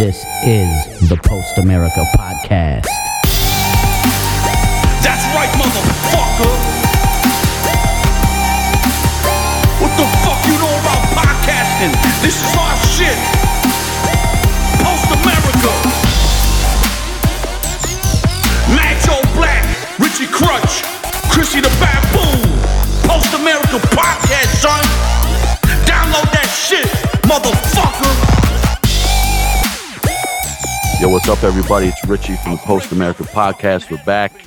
This is the Post America Podcast. That's right, motherfucker. What the fuck you know about podcasting? This is our shit. Post America. Joe Black, Richie Crutch, Chrissy the Baboon. Post America Podcast, son. Download that shit, motherfucker. Yo, what's up, everybody? It's Richie from the Post America Podcast. We're back,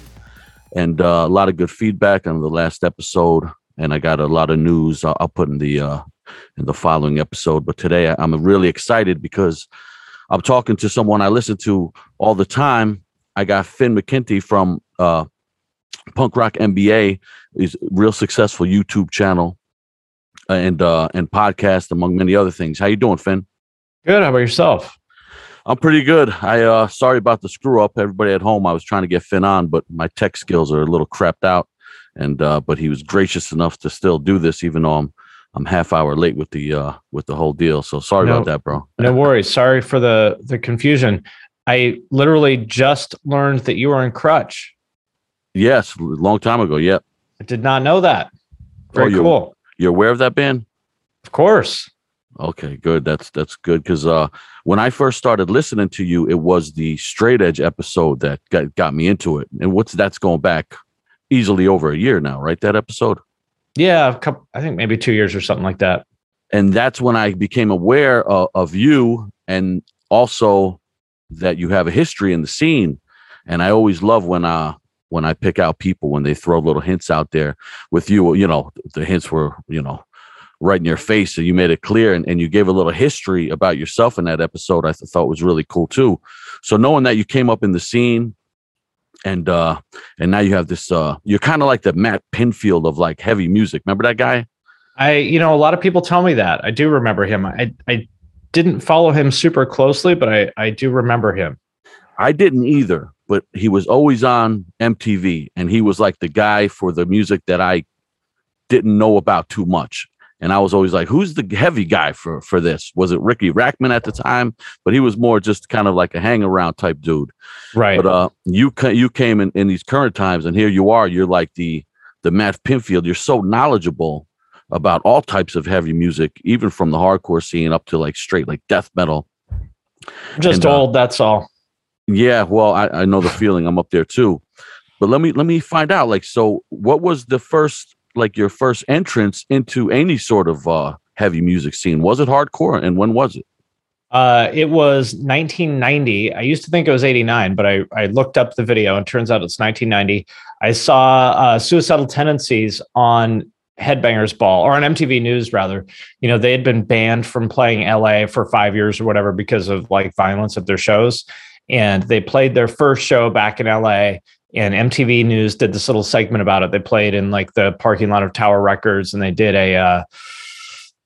and uh, a lot of good feedback on the last episode. And I got a lot of news. I'll, I'll put in the uh, in the following episode. But today, I'm really excited because I'm talking to someone I listen to all the time. I got Finn McKenty from uh, Punk Rock MBA. He's a real successful YouTube channel and uh, and podcast, among many other things. How you doing, Finn? Good. How about yourself? I'm pretty good. I uh sorry about the screw up. Everybody at home, I was trying to get Finn on, but my tech skills are a little crapped out. And uh but he was gracious enough to still do this, even though I'm I'm half hour late with the uh with the whole deal. So sorry No. about that, bro. No worries. Sorry for the the confusion. I literally just learned that you were in crutch. Yes, a long time ago. Yep. I did not know that. Very Oh, you- cool. You're aware of that band? Of course. Okay, good. That's that's good because uh when I first started listening to you, it was the straight edge episode that got, got me into it. And what's that's going back easily over a year now, right? That episode. Yeah, a couple, I think maybe two years or something like that. and that's when I became aware of, of you and also that you have a history in the scene. And I always love when uh when I pick out people when they throw little hints out there with you. You know, the hints were you know right in your face, and you made it clear, and, and you gave a little history about yourself in that episode. I th- thought was really cool too. So knowing that you came up in the scene. And uh and now you have this uh you're kind of like the Matt Pinfield of like heavy music. Remember that guy? I, you know, a lot of people tell me that. I do remember him. I, I didn't follow him super closely, but I, I do remember him. I didn't either, but he was always on MTV and he was like the guy for the music that I didn't know about too much. And I was always like, who's the heavy guy for for this? Was it Riki Rachtman at the time? But he was more just kind of like a hang around type dude. Right. But uh you ca- you came in, in these current times and here you are, you're like the the Matt Pinfield. You're so knowledgeable about all types of heavy music, even from the hardcore scene up to like straight like death metal. Just and, uh, old. That's all. Yeah, well, I, I know the feeling. I'm up there too. But let me let me find out. Like, so what was the first like your first entrance into any sort of uh heavy music scene? Was it hardcore? And when was it? Uh, it was 1990. I used to think it was 89, but I, I looked up the video and turns out it's 1990. I saw uh, Suicidal Tendencies on Headbangers Ball or on MTV News, rather. You know, they had been banned from playing LA for five years or whatever because of like violence of their shows. And they played their first show back in LA. And MTV News did this little segment about it. They played in like the parking lot of Tower Records and they did a, uh,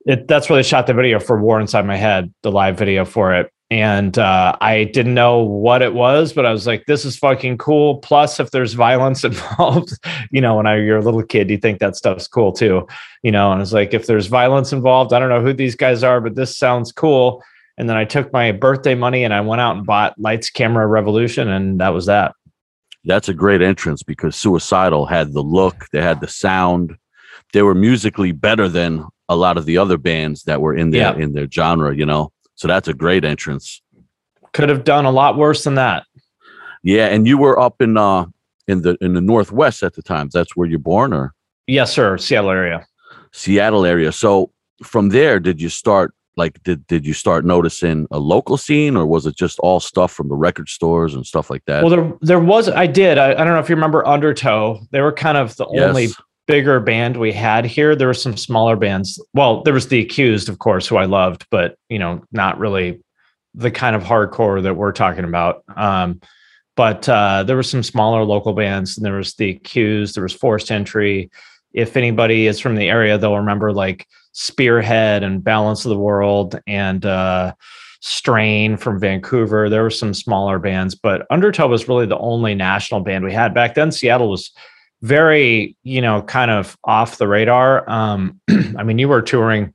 it, that's where they shot the video for War Inside My Head, the live video for it. And uh, I didn't know what it was, but I was like, this is fucking cool. Plus, if there's violence involved, you know, when I, you're a little kid, you think that stuff's cool too, you know. And it's like, if there's violence involved, I don't know who these guys are, but this sounds cool. And then I took my birthday money and I went out and bought Lights, Camera, Revolution, and that was that. That's a great entrance because Suicidal had the look, they had the sound, they were musically better than a lot of the other bands that were in their Yeah. in their genre, you know. So that's a great entrance. Could have done a lot worse than that. Yeah, and you were up in uh in the in the northwest at the time. That's where you're born or Yes, sir. Seattle area. Seattle area. So from there, did you start like did did you start noticing a local scene, or was it just all stuff from the record stores and stuff like that? Well, there there was I did. I, I don't know if you remember Undertow. They were kind of the only bigger band we had here. There were some smaller bands. Well, there was the Accused, of course, who I loved, but you know, not really the kind of hardcore that we're talking about. Um, but uh, there were some smaller local bands, and there was the Accused. There was Forced Entry. If anybody is from the area, they'll remember like Spearhead and Balance of the World and uh, Strain from Vancouver. There were some smaller bands, but Undertow was really the only national band we had back then. Seattle was very, you know, kind of off the radar. Um, I mean, you were touring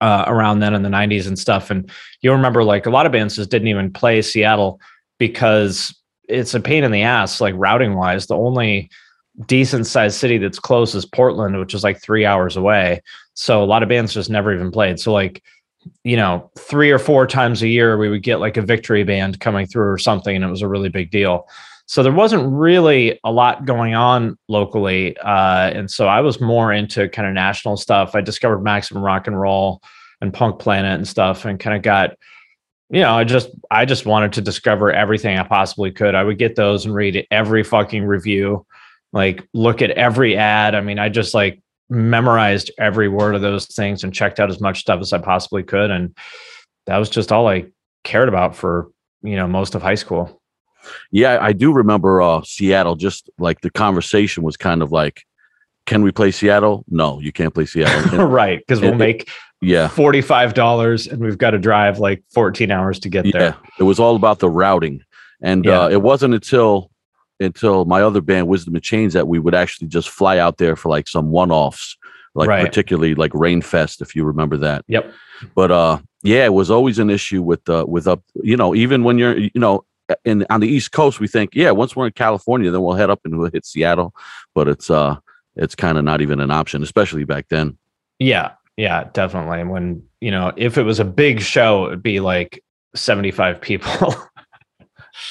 uh, around then in the 90s and stuff. And you'll remember like a lot of bands just didn't even play Seattle because it's a pain in the ass, like routing wise. The only decent sized city that's close is Portland, which is like three hours away. So a lot of bands just never even played. So like, you know, three or four times a year we would get like a victory band coming through or something, and it was a really big deal. So there wasn't really a lot going on locally, uh, and so I was more into kind of national stuff. I discovered Maximum Rock and Roll and Punk Planet and stuff, and kind of got you know, I just I just wanted to discover everything I possibly could. I would get those and read every fucking review, like look at every ad. I mean, I just like memorized every word of those things and checked out as much stuff as I possibly could. And that was just all I cared about for, you know, most of high school. Yeah, I do remember uh, Seattle. Just like the conversation was kind of like, "Can we play Seattle? No, you can't play Seattle." right, because we'll it- make yeah, forty five dollars and we've got to drive like fourteen hours to get yeah. there. It was all about the routing, and Yeah. uh, it wasn't until until my other band, Wisdom and Chains, that we would actually just fly out there for like some one offs, like Right. particularly like Rainfest, if you remember that. Yep. But uh, yeah, it was always an issue with uh, with up. You know, even when you're you know in on the East Coast, we think yeah, once we're in California, then we'll head up and we'll hit Seattle. But it's uh, it's kind of not even an option, especially back then. Yeah, yeah, definitely. When you know, if it was a big show, it would be like seventy five people.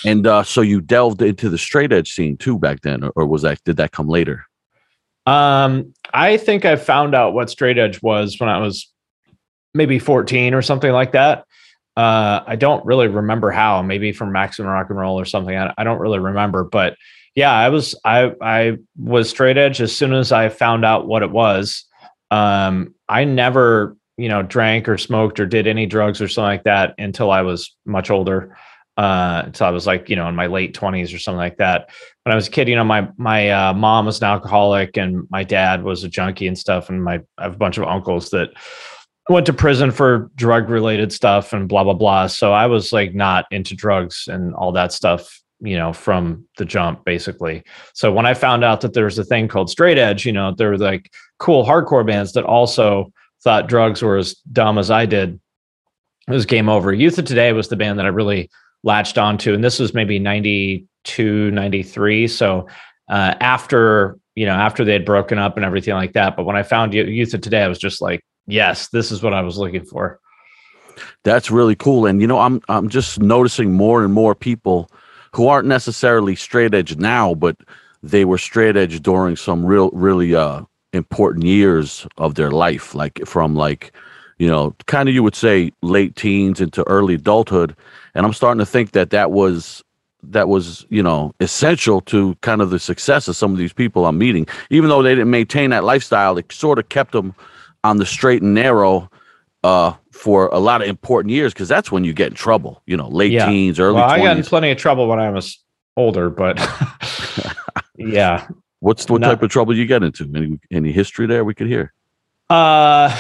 And uh, so you delved into the straight edge scene too back then, or, was that did that come later? Um, I think I found out what straight edge was when I was maybe 14 or something like that. Uh, I don't really remember how, maybe from Maximum Rock and Roll or something. I, I don't really remember, but yeah, I was I I was straight edge as soon as I found out what it was. Um, I never, you know, drank or smoked or did any drugs or something like that until I was much older. Uh, until I was like, you know, in my late 20s or something like that when I was a kid, you know, my my uh, mom was an alcoholic and my dad was a junkie and stuff, and my I have a bunch of uncles that went to prison for drug related stuff and blah blah blah. So I was like not into drugs and all that stuff, you know, from the jump basically. So when I found out that there was a thing called straight edge, you know, there were like cool hardcore bands that also thought drugs were as dumb as I did. It was game over. Youth of Today was the band that I really latched onto, and this was maybe ninety 92 93 so uh, after you know after they had broken up and everything like that but when i found Yo- youth of today i was just like yes this is what i was looking for That's really cool. And you know, I'm I'm just noticing more and more people who aren't necessarily straight edge now, but they were straight edge during some real really uh important years of their life, like from like you know, kind of you would say late teens into early adulthood. And I'm starting to think that that was that was you know essential to kind of the success of some of these people I'm meeting. Even though they didn't maintain that lifestyle, it sort of kept them on the straight and narrow uh, for a lot of important years because that's when you get in trouble. You know, late Yeah. teens, early well i got in plenty of trouble when i was older but yeah What's what No. type of trouble you get into? Any any history there we could hear? Uh,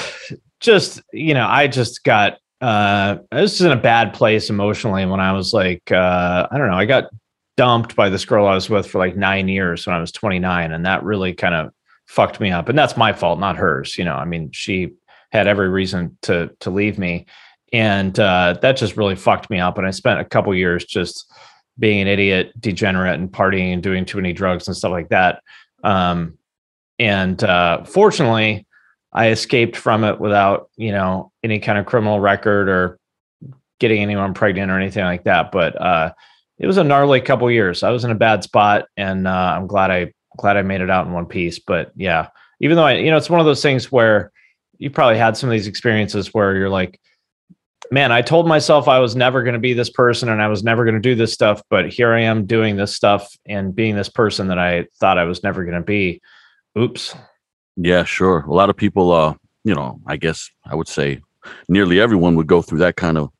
just you know, I just got uh, I was in a bad place emotionally when I was like, uh, I don't know, I got dumped by this girl I was with for like nine years when I was 29, and that really kind of fucked me up. And that's my fault, not hers. You know, I mean, she had every reason to to leave me, and uh, that just really fucked me up. And I spent a couple years just being an idiot, degenerate, and partying and doing too many drugs and stuff like that. Um, and uh, fortunately, I escaped from it without, you know, any kind of criminal record or getting anyone pregnant or anything like that. But uh, it was a gnarly couple years. I was in a bad spot, and uh, I'm glad I glad I made it out in one piece. But yeah, even though I, you know, it's one of those things where you probably had some of these experiences where you're like, man, I told myself I was never going to be this person and I was never going to do this stuff, but here I am doing this stuff and being this person that I thought I was never going to be. Oops. Yeah, sure. A lot of people, uh, you know, I guess I would say nearly everyone would go through that kind of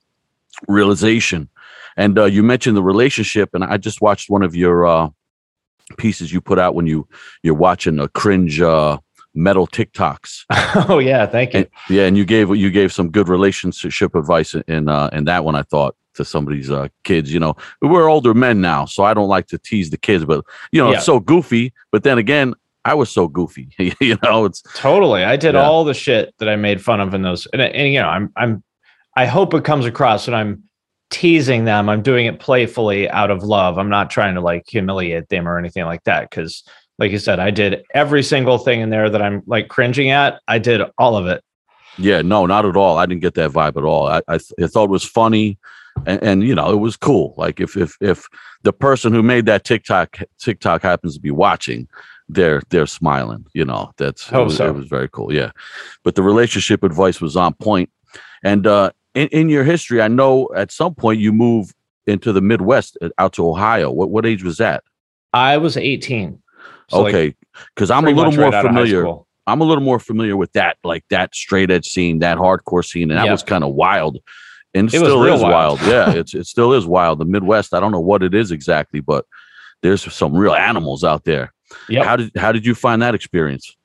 realization. And uh, you mentioned the relationship, and I just watched one of your uh, pieces you put out when you you're watching a cringe uh, metal TikToks. oh yeah, thank you. And, yeah, and you gave you gave some good relationship advice in uh, in that one. I thought to somebody's uh, kids. You know, we're older men now, so I don't like to tease the kids, but you know, Yeah. it's so goofy. But then again, I was so goofy. you know, it's Totally. I did Yeah. all the shit that I made fun of in those. And, and you know, I'm I'm I hope it comes across when I'm teasing them. I'm doing it playfully out of love. I'm not trying to like humiliate them or anything like that. Cause like you said, I did every single thing in there that I'm like cringing at. I did all of it. yeah, no, not at all. I didn't get that vibe at all. I I, th- I thought it was funny, and, and you know, it was cool. Like if if if the person who made that TikTok TikTok happens to be watching, they're they're smiling. You know, that's it was, so. it was very cool. Yeah, but the relationship advice was on point. And uh, in in your history, I know at some point you moved into the Midwest, uh, out to Ohio. What what age was that? I was 18. So, okay, because I'm a little more right out of high familiar. I'm a little more familiar with that, like that straight edge scene, that hardcore scene, and that Yeah. was kind of wild. And it, still is wild. wild. yeah, it's it still is wild. The Midwest, I don't know what it is exactly, but there's some real animals out there. Yep. How did how did you find that experience?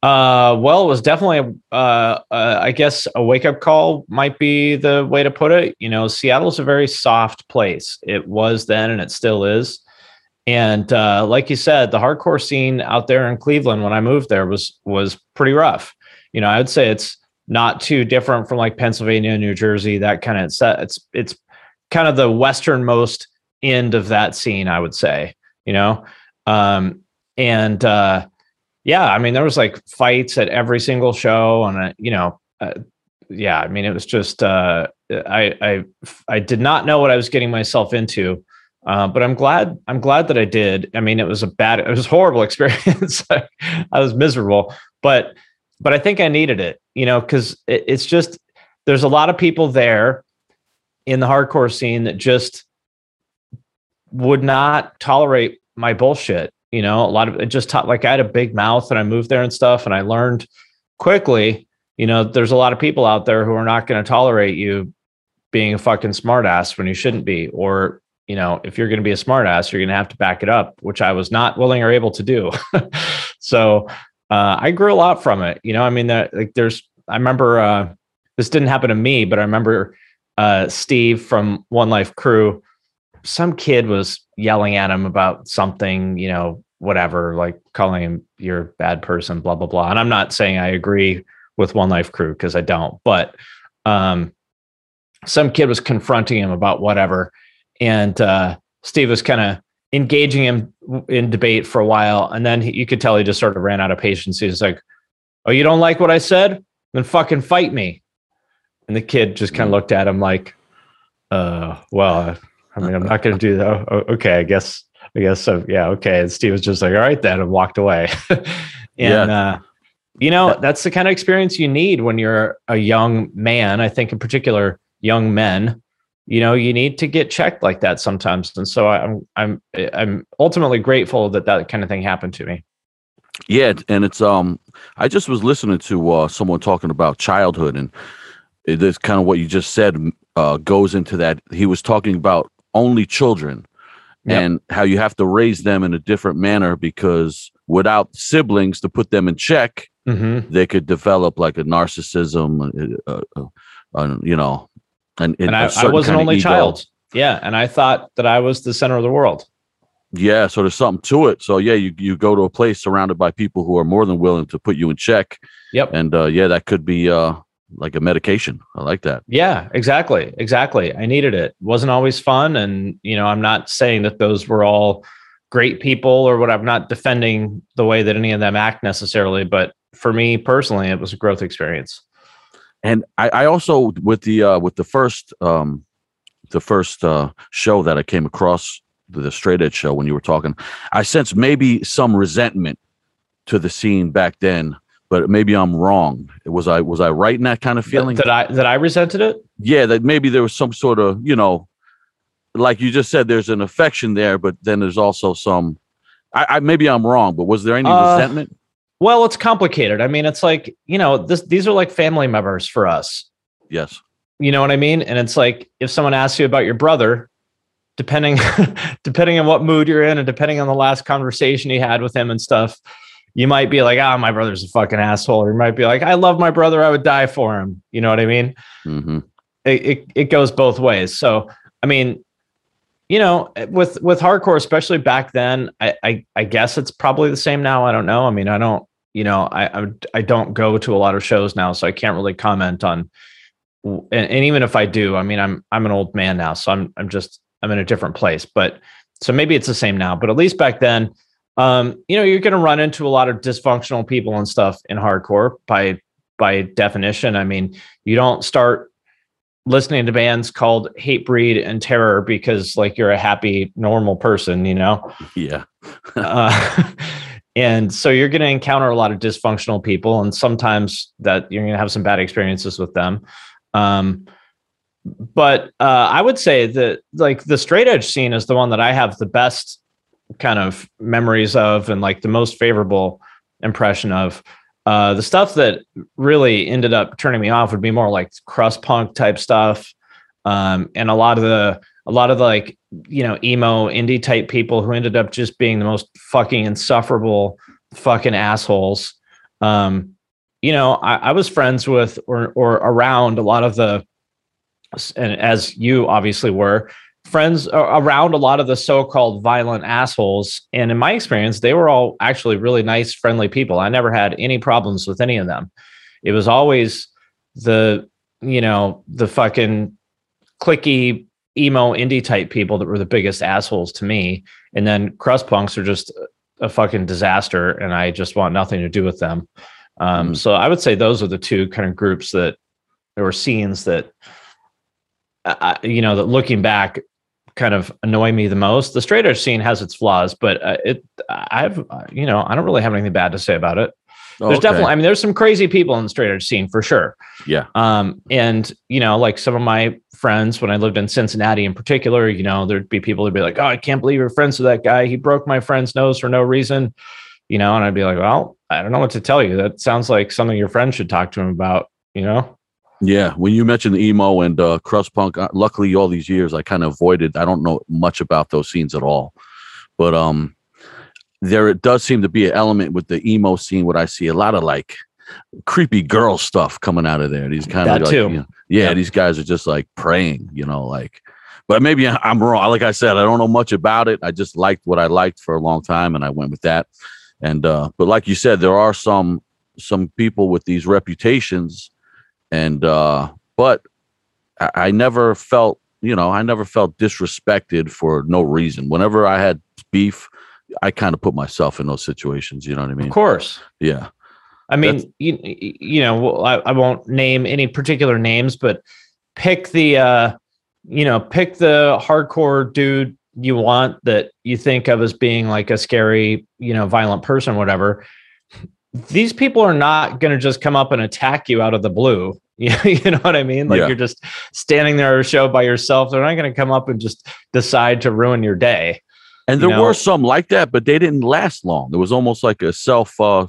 Uh, well, it was definitely, uh, uh, I guess, a wake up call might be the way to put it. You know, Seattle's a very soft place. It was then, and it still is. And uh, like you said, the hardcore scene out there in Cleveland when I moved there was was pretty rough. You know, I would say it's not too different from like Pennsylvania, New Jersey, that kind of set. It's it's kind of the westernmost end of that scene, I would say. You know, um, and uh, yeah, I mean, there was like fights at every single show, and uh, you know, uh, yeah, I mean, it was just uh, I I I did not know what I was getting myself into, uh, but I'm glad I'm glad that I did. I mean, it was a bad, it was a horrible experience. I was miserable, but but I think I needed it, you know, because it, it's just there's a lot of people there in the hardcore scene that just would not tolerate my bullshit you know? A lot of it just taught like i had a big mouth and i moved there and stuff and i learned quickly you know there's a lot of people out there who are not going to tolerate you being a fucking smartass when you shouldn't be or you know if you're going to be a smartass you're going to have to back it up which i was not willing or able to do. So uh, i grew a lot from it you know? I mean that like there's i remember uh, this didn't happen to me but i remember uh, steve from one life crew some kid was yelling at him about something, you know, whatever, like calling him you're a bad person, blah, blah, blah. And I'm not saying I agree with One Life Crew because I don't, but um, some kid was confronting him about whatever. And uh, Steve was kind of engaging him in debate for a while. And then he, you could tell he just sort of ran out of patience. He was like, Oh, you don't like what I said? Then fucking fight me. And the kid just kind of looked at him like, uh, well, I mean, I'm not going to do that. Oh, okay, I guess, I guess so. Yeah, okay. And Steve was just like, all right, then, and walked away. and, uh, you know, that's the kind of experience you need when you're a young man. I think, in particular, young men. You know, you need to get checked like that sometimes. And so I'm, I'm, I'm ultimately grateful that that kind of thing happened to me. Yeah, and it's um I just was listening to uh someone talking about childhood and it is kind of what you just said uh goes into that he was talking about only children Yep. and how you have to raise them in a different manner because without siblings to put them in check Mm-hmm. they could develop like a narcissism uh, uh, uh, you know and, And I, I was an only child. Yeah. And I thought that I was the center of the world. Yeah, so there's something to it. So yeah, you you go to a place surrounded by people who are more than willing to put you in check. Yep. And uh yeah, that could be uh like a medication. I like that. Yeah, exactly. Exactly. I needed it. Wasn't always fun. And, you know, I'm not saying that those were all great people or what I'm not defending the way that any of them act necessarily. But for me personally, it was a growth experience. And I, I also with the uh with the first um the first uh show that I came across the, straight edge show when you were talking, I sense maybe some resentment to the scene back then, but maybe I'm wrong. Was I was I right in that kind of feeling? That I that I resented it. yeah, that maybe there was some sort of, you know, like you just said, there's an affection there, but then there's also some. I, I maybe I'm wrong, but was there any Uh, resentment? Well, it's complicated. I mean, it's like, you know, this these are like family members for us. Yes. You know what I mean? And it's like if someone asks you about your brother, depending depending on what mood you're in and depending on the last conversation you had with him and stuff, you might be like, "Ah, my brother's a fucking asshole." Or you might be like, "I love my brother. I would die for him." You know what I mean? hmm It it, it goes both ways. So, I mean, you know, with with hardcore, especially back then, I, I I guess it's probably the same now. I don't know. I mean, I don't, you know, I I, I don't go to a lot of shows now, so I can't really comment on. And, and even if I do, I mean, I'm I'm an old man now, so I'm I'm just I'm in a different place. But so maybe it's the same now, but at least back then, um, you know, you're going to run into a lot of dysfunctional people and stuff in hardcore by by definition. I mean, you don't start listening to bands called Hatebreed and Terror because like you're a happy normal person, you know. Yeah. uh, and so you're going to encounter a lot of dysfunctional people, and sometimes that you're going to have some bad experiences with them. Um, but uh, I would say that like the straight edge scene is the one that I have the best kind of memories of and like the most favorable impression of. Uh, the stuff that really ended up turning me off would be more like crust punk type stuff, um, and a lot of the a lot of the like you know emo indie type people who ended up just being the most fucking insufferable fucking assholes. Um, you know, I, I was friends with or or around a lot of the and as you obviously were, friends around a lot of the so-called violent assholes. And in my experience they were all actually really nice friendly people. I never had any problems with any of them. It was always the you know the fucking clicky emo indie type people that were the biggest assholes to me. And then crust punks are just a fucking disaster and i just want nothing to do with them. Um, mm. so i would say those are the two kind of groups that there were scenes that uh, you know that looking back kind of annoy me the most. The straight edge scene has its flaws, but uh, it I've you know I don't really have anything bad to say about it. There's okay. definitely I mean there's some crazy people in the straight edge scene for sure. Yeah. Um and you know like some of my friends when I lived in Cincinnati in particular, you know there'd be people who'd be like, "Oh, I can't believe you're friends with that guy. He broke my friend's nose for no reason." You know, and I'd be like, "Well, I don't know what to tell you. That sounds like something your friend should talk to him about." You know. Yeah, when you mentioned the emo and uh, crust punk, uh, luckily all these years I kind of avoided. I don't know much about those scenes at all, but um, there it does seem to be an element with the emo scene. What I see a lot of like creepy girl stuff coming out of there. These kind of like, you know, yeah, yeah, these guys are just like praying, you know, like. But maybe I'm wrong. Like I said, I don't know much about it. I just liked what I liked for a long time, and I went with that. And uh, but like you said, there are some some people with these reputations and uh but I, I never felt you know i never felt disrespected for no reason. Whenever i had beef i kind of put myself in those situations you know what i mean? Of course. Yeah. I mean you, you know I, I won't name any particular names but pick the uh you know pick the hardcore dude you want that you think of as being like a scary you know violent person whatever these people are not going to just come up and attack you out of the blue. you know what I mean? Like yeah. you're just standing there at a show by yourself. They're not going to come up and just decide to ruin your day. And there know? were some like that, but they didn't last long. There was almost like a self, uh,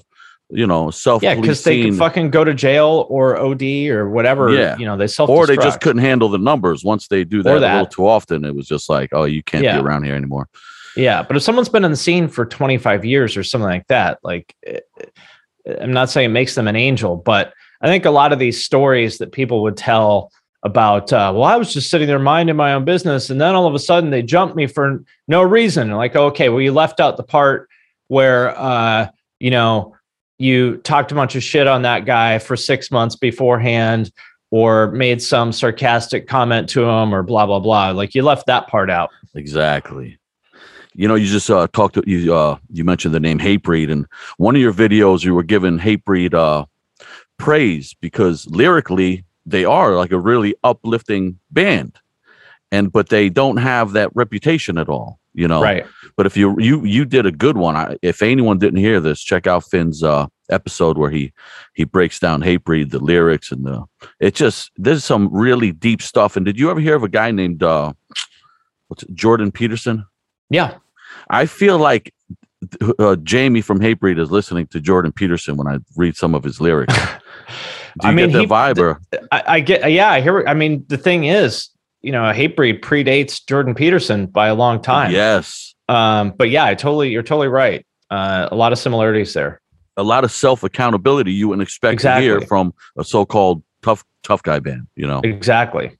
you know, self. Yeah, because they could fucking go to jail or OD or whatever. Yeah, you know, they self. Or they just couldn't handle the numbers once they do that, that, a little too often. It was just like, oh, you can't yeah. be around here anymore. Yeah, but if someone's been in the scene for 25 years or something like that, like eh, I'm not saying it makes them an angel, but I think a lot of these stories that people would tell about, uh, well, I was just sitting there minding my own business, and then all of a sudden they jumped me for no reason. Like, okay, well, you left out the part where, uh, you know, you talked a bunch of shit on that guy for six months beforehand, or made some sarcastic comment to him, or blah blah blah. Like, you left that part out. Exactly you know, you just uh, talked to you. Uh, you mentioned the name Hatebreed, and one of your videos you were giving Hatebreed uh, praise because lyrically they are like a really uplifting band, and but they don't have that reputation at all. You know, right? But if you you you did a good one. I, if anyone didn't hear this, check out Finn's uh, episode where he he breaks down Hatebreed, the lyrics, and the it just there's some really deep stuff. And did you ever hear of a guy named uh, what's it, Jordan Peterson? Yeah. I feel like uh, Jamey from Hatebreed is listening to Jordan Peterson when I read some of his lyrics. Do you I mean, get the he, vibe? Or? I, I, get, yeah, I hear. I mean, the thing is, you know, Hatebreed predates Jordan Peterson by a long time. Yes. Um, but yeah, I totally, you're totally right. Uh, a lot of similarities there. A lot of self accountability you wouldn't expect exactly. to hear from a so called tough, tough guy band. You know. Exactly.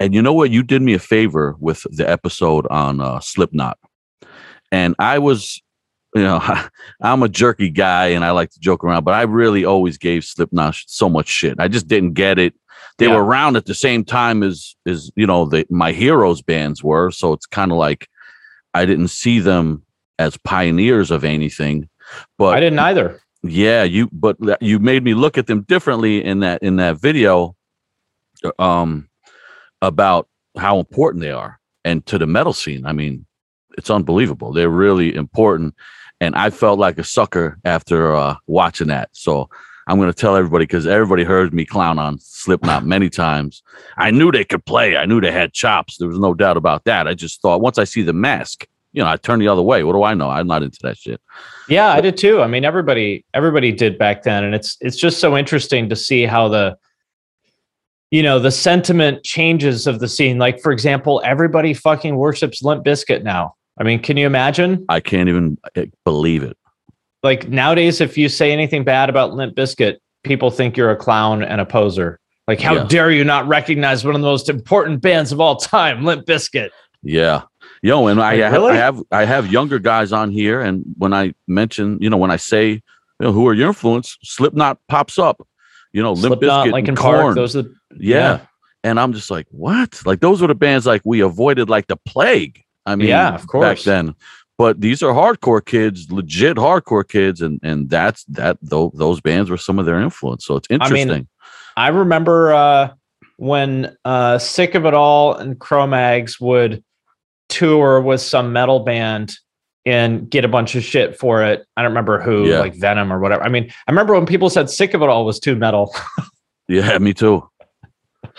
And you know what? You did me a favor with the episode on uh, Slipknot, and I was, you know, I'm a jerky guy and I like to joke around, but I really always gave Slipknot so much shit. I just didn't get it. They Yeah. were around at the same time as as you know the my heroes bands were, so it's kind of like I didn't see them as pioneers of anything. But I didn't either. yeah, you but you made me look at them differently in that in that video um about how important they are and to the metal scene. I mean, it's unbelievable. They're really important and I felt like a sucker after uh watching that. So I'm going to tell everybody cuz everybody heard me clown on Slipknot many times. I knew they could play. I knew they had chops. There was no doubt about that. I just thought once I see the mask, you know, I turn the other way. What do I know? I'm not into that shit. Yeah, I did too. I mean, everybody everybody did back then, and it's it's just so interesting to see how the you know the sentiment changes of the scene. Like, for example, everybody fucking worships Limp Bizkit now. I mean, can you imagine? I can't even eh, believe it. Like nowadays, if you say anything bad about Limp Bizkit, people think you're a clown and a poser. Like, how Yeah. dare you not recognize one of the most important bands of all time, Limp Bizkit? Yeah. Yo, and I, Like, have, really? I have I have younger guys on here, and when I mention, you know, when I say, you know, who are your influence, Slipknot pops up. You know, Limp Slipknot, Bizkit, and Park, those are yeah. And I'm just like, what? Like those were the bands like we avoided like the plague. I mean, Yeah, of course. back then. But these are hardcore kids, legit hardcore kids, and and that's that. Those those bands were some of their influence. So it's I mean, interesting. I remember uh, when uh, Sick of It All and Cro-Mags would tour with some metal band and get a bunch of shit for it. I don't remember who, Yeah. like Venom or whatever. I mean, I remember when people said Sick of It All was too metal. yeah, me too. You,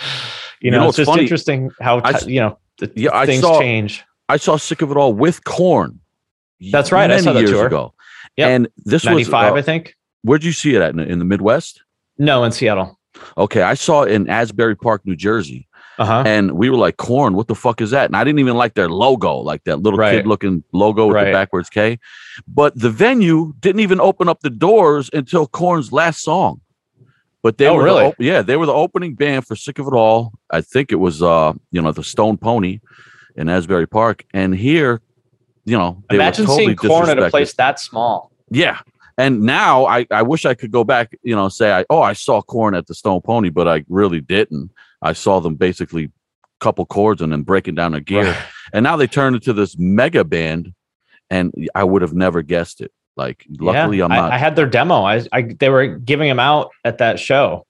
You know, know, it's it's just funny. interesting how I t- s- you know the Yeah, I things saw- change. I saw Sick of It All with Korn. That's right, I saw that years tour. ago. Yep. And this was Ninety five, uh, I think. Where'd you see it at? In, in the Midwest? No, in Seattle. Okay, I saw it in Asbury Park, New Jersey, Uh huh. and we were like, "Korn, what the fuck is that?" And I didn't even like their logo, like that little Right. kid-looking logo with Right. the backwards K. But the venue didn't even open up the doors until Korn's last song. But they Oh, were the really? op- yeah, they were the opening band for "Sick of It All." I think it was, uh, you know, the Stone Pony in Asbury Park, and here, you know, they were Imagine totally seeing Korn at a place that small. Yeah. And now I, I wish I could go back, you know, say I oh I saw Korn at the Stone Pony, but I really didn't. I saw them basically couple chords and then breaking down a gear. And now they turned into this mega band, and I would have never guessed it. Like luckily yeah, I'm I- not. I, had their demo. I, I they were giving them out at that show.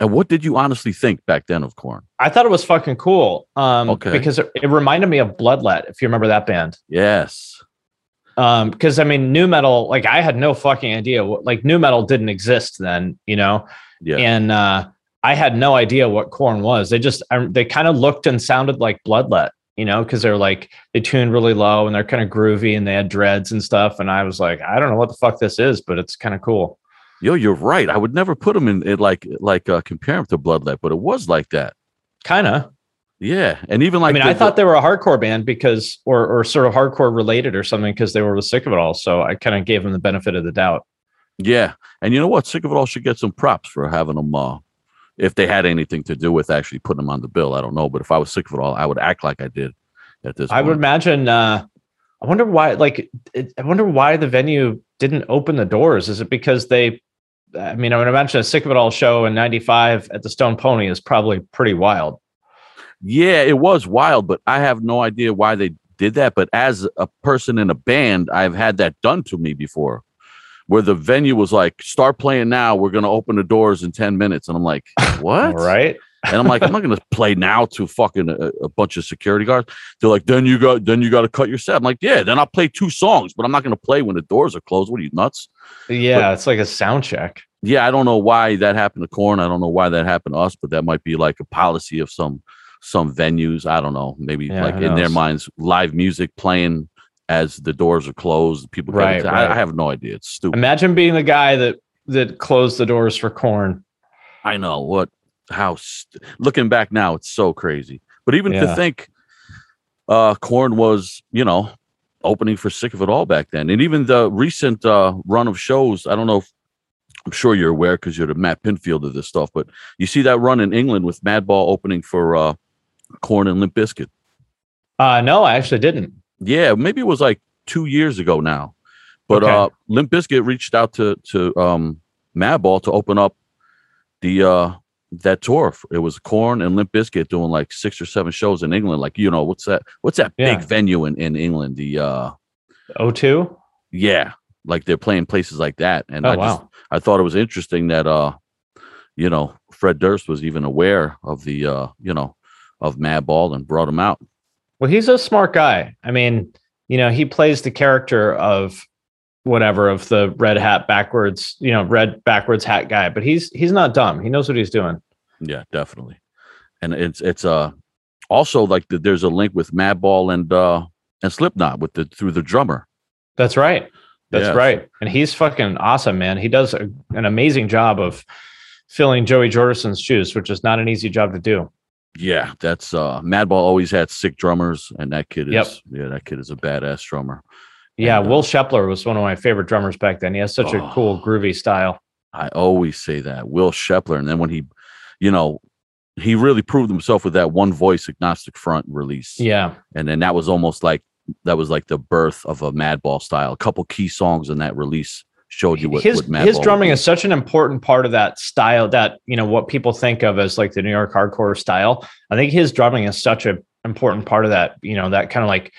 And what did you honestly think back then of Korn? I thought it was fucking cool. Um, Okay. because it, it reminded me of Bloodlet, if you remember that band. Yes. Um, because I mean, nu metal, like I had no fucking idea what like nu metal didn't exist then, you know, Yeah. and uh, I had no idea what Korn was. They just um, they kind of looked and sounded like Bloodlet, you know, because they're like they tuned really low and they're kind of groovy and they had dreads and stuff. And I was like, I don't know what the fuck this is, but it's kind of cool. Yo, you're right. I would never put them in it like like uh, compare them to Bloodlet, but it was like that. Kind of. Yeah. And even like I mean, the- I thought they were a hardcore band because, or or sort of hardcore related or something because they were sick of it all. So I kind of gave them the benefit of the doubt. Yeah, and you know what? Sick of it all should get some props for having them. Uh, if they had anything to do with actually putting them on the bill, I don't know. But if I was sick of it all, I would act like I did at this. I would imagine. Uh, I wonder why. Like, it, I wonder why the venue didn't open the doors. Is it because they? I mean, I would imagine a sick of it all show in '95 at the Stone Pony is probably pretty wild. Yeah, it was wild, but I have no idea why they did that. But as a person in a band, I've had that done to me before, where the venue was like, "Start playing now. We're going to open the doors in ten minutes," and I'm like, "What?" Right. And I'm like, I'm not going to play now to fucking a, a bunch of security guards. They're like, then you got, then you got to cut your set. I'm like, yeah, then I'll play two songs, but I'm not going to play when the doors are closed. What are you nuts? Yeah, it's like a sound check. Yeah, I don't know why that happened to Korn. I don't know why that happened to us, but that might be like a policy of some some venues. I don't know. Maybe Yeah, like in their minds, live music playing as the doors are closed. People, Right, right. I, I have no idea. It's stupid. Imagine being the guy that that closed the doors for Korn. I know what how st- looking back now it's so crazy. But even to think uh Korn was, you know, opening for Sick of It All back then. And even the recent uh run of shows, I don't know if I'm sure you're aware because you're the Matt Pinfield of this stuff, but you see that run in England with Madball opening for uh Korn and Limp Bizkit. Uh, no, I actually didn't. Yeah, maybe it was like two years ago now. But Okay. uh Limp Bizkit reached out to to um Madball to open up the uh that tour. It was Korn and Limp Bizkit doing like six or seven shows in England. Like, you know, what's that what's that Yeah. big venue in, in England? The uh O2? yeah, like they're playing places like that. And Oh, I just. I thought it was interesting that uh you know Fred Durst was even aware of the uh you know of Madball and brought him out. Well, he's a smart guy. I mean, you know, he plays the character of whatever of the red hat backwards, you know, red backwards hat guy, but he's he's not dumb. He knows what he's doing. Yeah, definitely. And it's it's uh also like the, there's a link with Madball and uh and Slipknot with the through the drummer. That's right. That's Yeah. right. And he's fucking awesome, man. He does a, an amazing job of filling Joey Jordison's shoes, which is not an easy job to do. Yeah, that's uh Madball always had sick drummers and that kid is Yep. yeah, that kid is a badass drummer. Yeah, And, uh, Will Shepler was one of my favorite drummers back then. He has such a Oh. cool, groovy style. I always say that. Will Shepler. And then when he you know, he really proved himself with that one voice agnostic front release. Yeah. And then that was almost like that was like the birth of a Madball style. A couple key songs in that release showed you what, his what his drumming is such an important part of that style that you know what people think of as like the New York hardcore style. I think his drumming is such an important part of that. You know that kind of like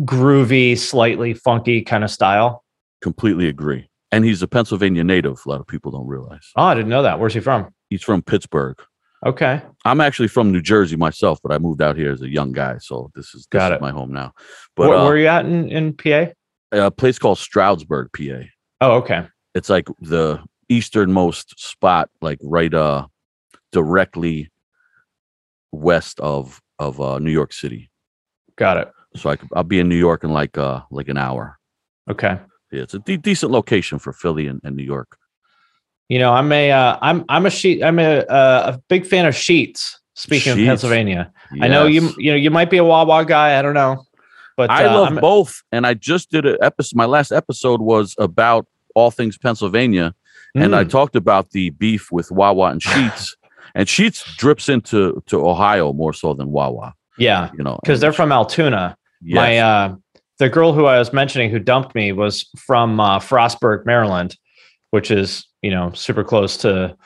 groovy, slightly funky kind of style. completely agree. And he's a Pennsylvania native. A lot of people don't realize. Oh, I didn't know that. Where's he from? He's from Pittsburgh. Okay, I'm actually from New Jersey myself, but I moved out here as a young guy, so this is this Got is it. my home now. But where, uh, where are you at in in PA? a place called Stroudsburg, PA. Oh, okay. It's like the easternmost spot, like right uh directly west of of uh New York City. Got it. So I could, I'll be in New York in like uh like an hour. Okay. Yeah, it's a de- decent location for Philly and, and New York. You know, I'm a uh, I'm I'm a sheet. I'm a uh, a big fan of Sheetz. Speaking Sheetz. of Pennsylvania, I know you you know you might be a Wawa guy. I don't know, but I uh, love I'm- both, and I just did an episode. My last episode was about all things Pennsylvania, and I Mm. talked about the beef with Wawa and Sheetz, and Sheetz drips into to Ohio more so than Wawa. yeah, You know, because they're from Altoona. Yes. My uh, the girl who I was mentioning who dumped me was from uh, Frostburg, Maryland, which is you know super close to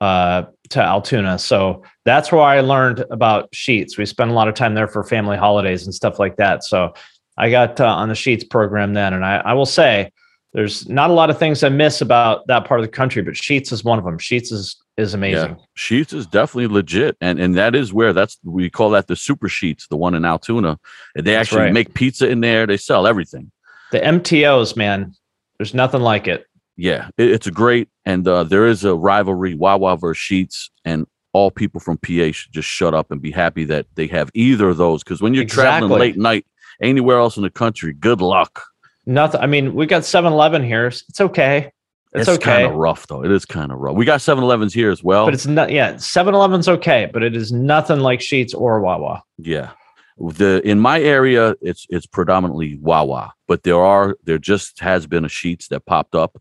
uh, to Altoona. So that's where I learned about Sheetz. We spent a lot of time there for family holidays and stuff like that. So I got uh, on the Sheetz program then, and I, I will say there's not a lot of things I miss about that part of the country, but Sheetz is one of them. Sheetz is is amazing. Sheetz is definitely legit, and and that is where that's we call that the Super Sheetz, the one in Altoona. And they That's actually right. make pizza in there. They sell everything. The MTOs, man, there's nothing like it. Yeah, it, it's a great, and uh, there is a rivalry, Wawa versus Sheetz, and all people from PA should just shut up and be happy that they have either of those. Because when you're traveling late night anywhere else in the country, good luck. Nothing. I mean, we got 7-Eleven here. It's okay. It's, It's, okay. kind of rough though. It is kind of rough. We got 7-Elevens here as well. But it's not. Yeah, 7-Eleven's okay, but it is nothing like Sheetz or Wawa. yeah, the in my area, it's it's predominantly Wawa, but there are there just has been a Sheetz that popped up,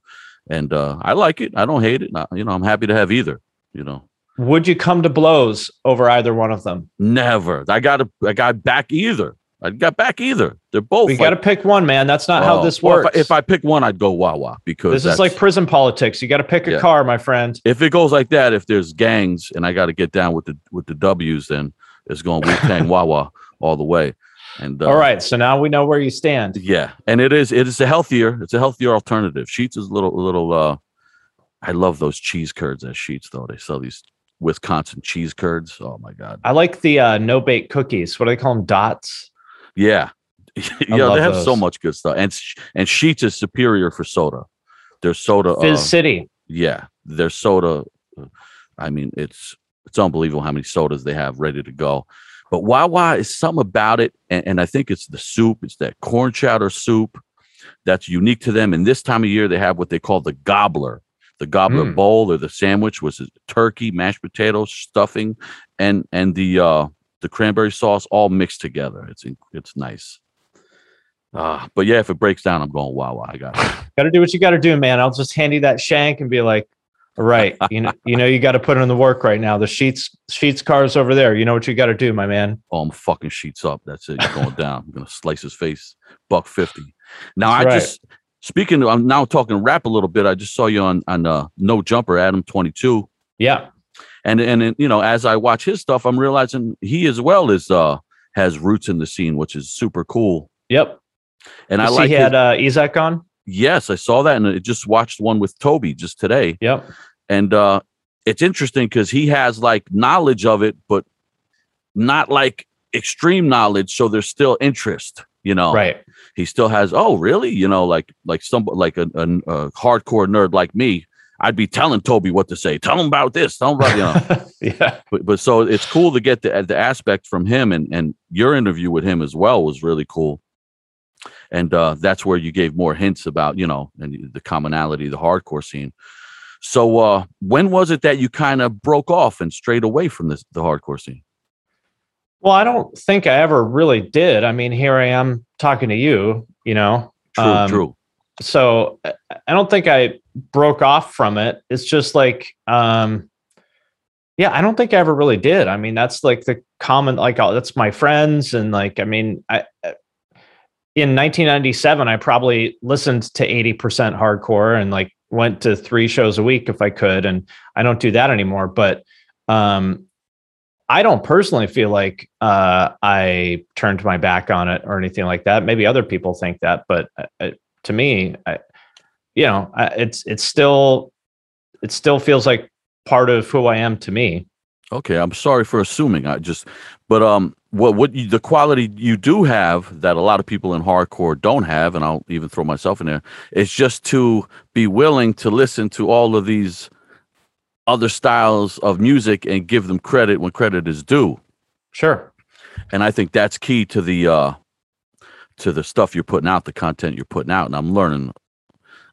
and uh, I like it. I don't hate it. I- you know, I'm happy to have either. You know. Would you come to blows over either one of them? Never. I got to. I got back either. I got back either. They're both. we like- got to pick one, man. That's not how this well, if I- works. If I, pick one, I'd go Wawa because this is like prison politics. You got to pick a Yeah. car, my friend. if it goes like that. If there's gangs and I got to get down with the with the W's, then it's going Wu Tang Wawa all the way. And uh, All right, so now we know where you stand. yeah, and it is it is a healthier it's a healthier alternative. Sheetz is a little a little. uh I love those cheese curds at Sheetz though. They sell these Wisconsin cheese curds. Oh my god. I like the uh, no bake cookies. What do they call them? Dots. Yeah. yeah, they have so much good stuff. And sh- and Sheetz is superior for soda. Their soda Fizz uh, City. yeah, their soda. uh, I mean, it's it's unbelievable how many sodas they have ready to go. But Wawa is something about it, and, and I think it's the soup. It's that corn chowder soup that's unique to them. And this time of year, they have what they call the gobbler, the gobbler Mm. bowl or the sandwich, was turkey, mashed potatoes, stuffing, and and the uh the cranberry sauce all mixed together. It's it's nice. Uh, but yeah, if it breaks down, I'm going wow, wow I got got to do what you got to do, man. I'll just hand you that shank and be like, Right. You know, you know, you got to put in the work right now. The sheets, sheets cars over there. You know what you got to do, my man. Oh, I'm fucking sheets up. That's it. You're going down. I'm gonna slice his face. Buck fifty. Now That's I right. just speaking. Of, I'm now talking rap a little bit. I just saw you on on uh, No Jumper, Adam twenty two, Yeah. And and you know as I watch his stuff, I'm realizing he as well is uh has roots in the scene, which is super cool. Yep. And I I like he his- had uh, Isaac on. yes, I saw that, and I just watched one with Toby just today. Yep. and uh it's interesting because he has like knowledge of it but not like extreme knowledge so there's still interest you know Right. he still has oh really you know like like some like a, a, a hardcore nerd like me i'd be telling toby what to say. Tell him about this. Tell him about you know. Yeah. but, but so it's cool to get the the aspect from him and and your interview with him as well was really cool. And uh that's where you gave more hints about you know and the commonality of the hardcore scene. So uh when was it that you kind of broke off and strayed away from this the hardcore scene? Well, I don't think I ever really did. I mean, here I am talking to you, you know. true Um, true So I I don't think I broke off from it. It's just like um yeah, I don't think I ever really did. I mean, that's like the common like oh, that's my friends and like I mean, I I- in 1997 I probably listened to 80% hardcore and like went to 3 shows a week if I could and I don't do that anymore, but um I don't personally feel like uh, I turned my back on it or anything like that. Maybe other people think that, but uh, uh, to me, I, you know, I, it's it's still it still feels like part of who I am to me. okay i'm sorry for assuming i just but um what what you, the quality you do have that a lot of people in hardcore don't have and i'll even throw myself in there is just to be willing to listen to all of these other styles of music and give them credit when credit is due Sure. and i think that's key to the uh to the stuff you're putting out the content you're putting out and i'm learning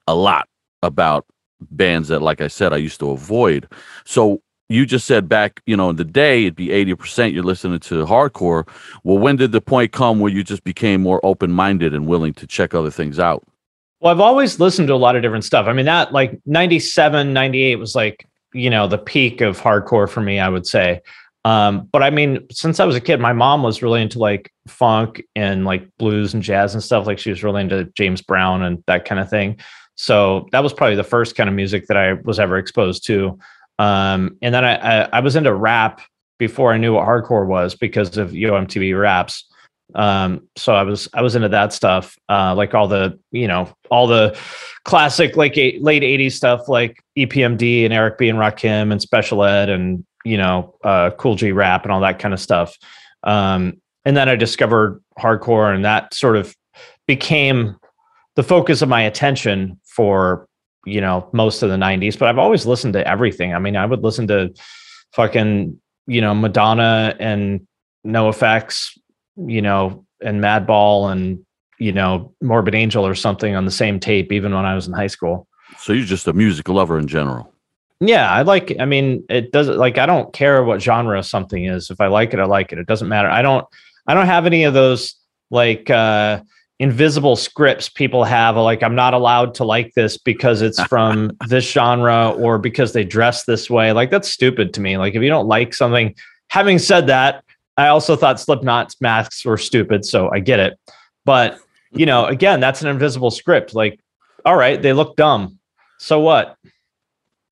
a lot about bands that like i said i used to avoid so you just said back you know in the day it'd be 80% you're listening to hardcore well when did the point come where you just became more open-minded and willing to check other things out Well, I've always listened to a lot of different stuff. I mean, that like 97, 98 was like, you know, the peak of hardcore for me, I would say. Um, but I mean, since I was a kid, my mom was really into like funk and like blues and jazz and stuff. Like she was really into James Brown and that kind of thing. So that was probably the first kind of music that I was ever exposed to. Um, and then I, I, I was into rap before I knew what hardcore was because of Yo MTV Raps. Um, so I was I was into that stuff, uh, like all the you know all the classic like eight, late '80s stuff, like EPMD and Eric B and Rakim and Special Ed and you know uh, Kool G Rap and all that kind of stuff. Um, and then I discovered hardcore, and that sort of became the focus of my attention for you know most of the 90s but i've always listened to everything. I mean i would listen to fucking you know madonna and NOFX you know and madball and you know morbid angel or something on the same tape even when i was in high school. So you're just a music lover in general yeah i like i mean it doesn't like i don't care what genre something is. If i like it i like it. It doesn't matter. I don't i don't have any of those like uh invisible scripts people have like i'm not allowed to like this because it's from this genre or because they dress this way. Like that's stupid to me. Like if you don't like something having said that i also thought slipknot's masks were stupid so i get it. But you know again that's an invisible script. Like all right they look dumb. So what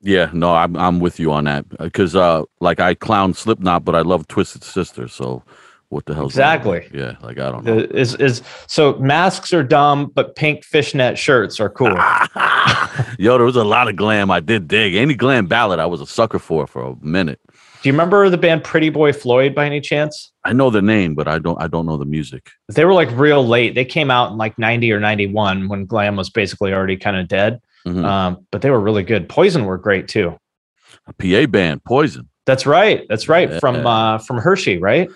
yeah no i'm, I'm with you on that because uh like i clown slipknot but i love twisted sister so what the hell Exactly. yeah like i don't know is is so masks are dumb, but pink fishnet shirts are cool. Yo, there was a lot of glam I did dig. Any glam ballad I was a sucker for for a minute. Do you remember the band Pretty Boy Floyd by any chance? I know the name, but I don't I don't know the music. They were like real late. They came out in like 90 or 91 when glam was basically already kind of dead. Mhm. Um, but they were really good. Poison were great too. A PA band, Poison. That's right. That's right. From uh from Hershey, right?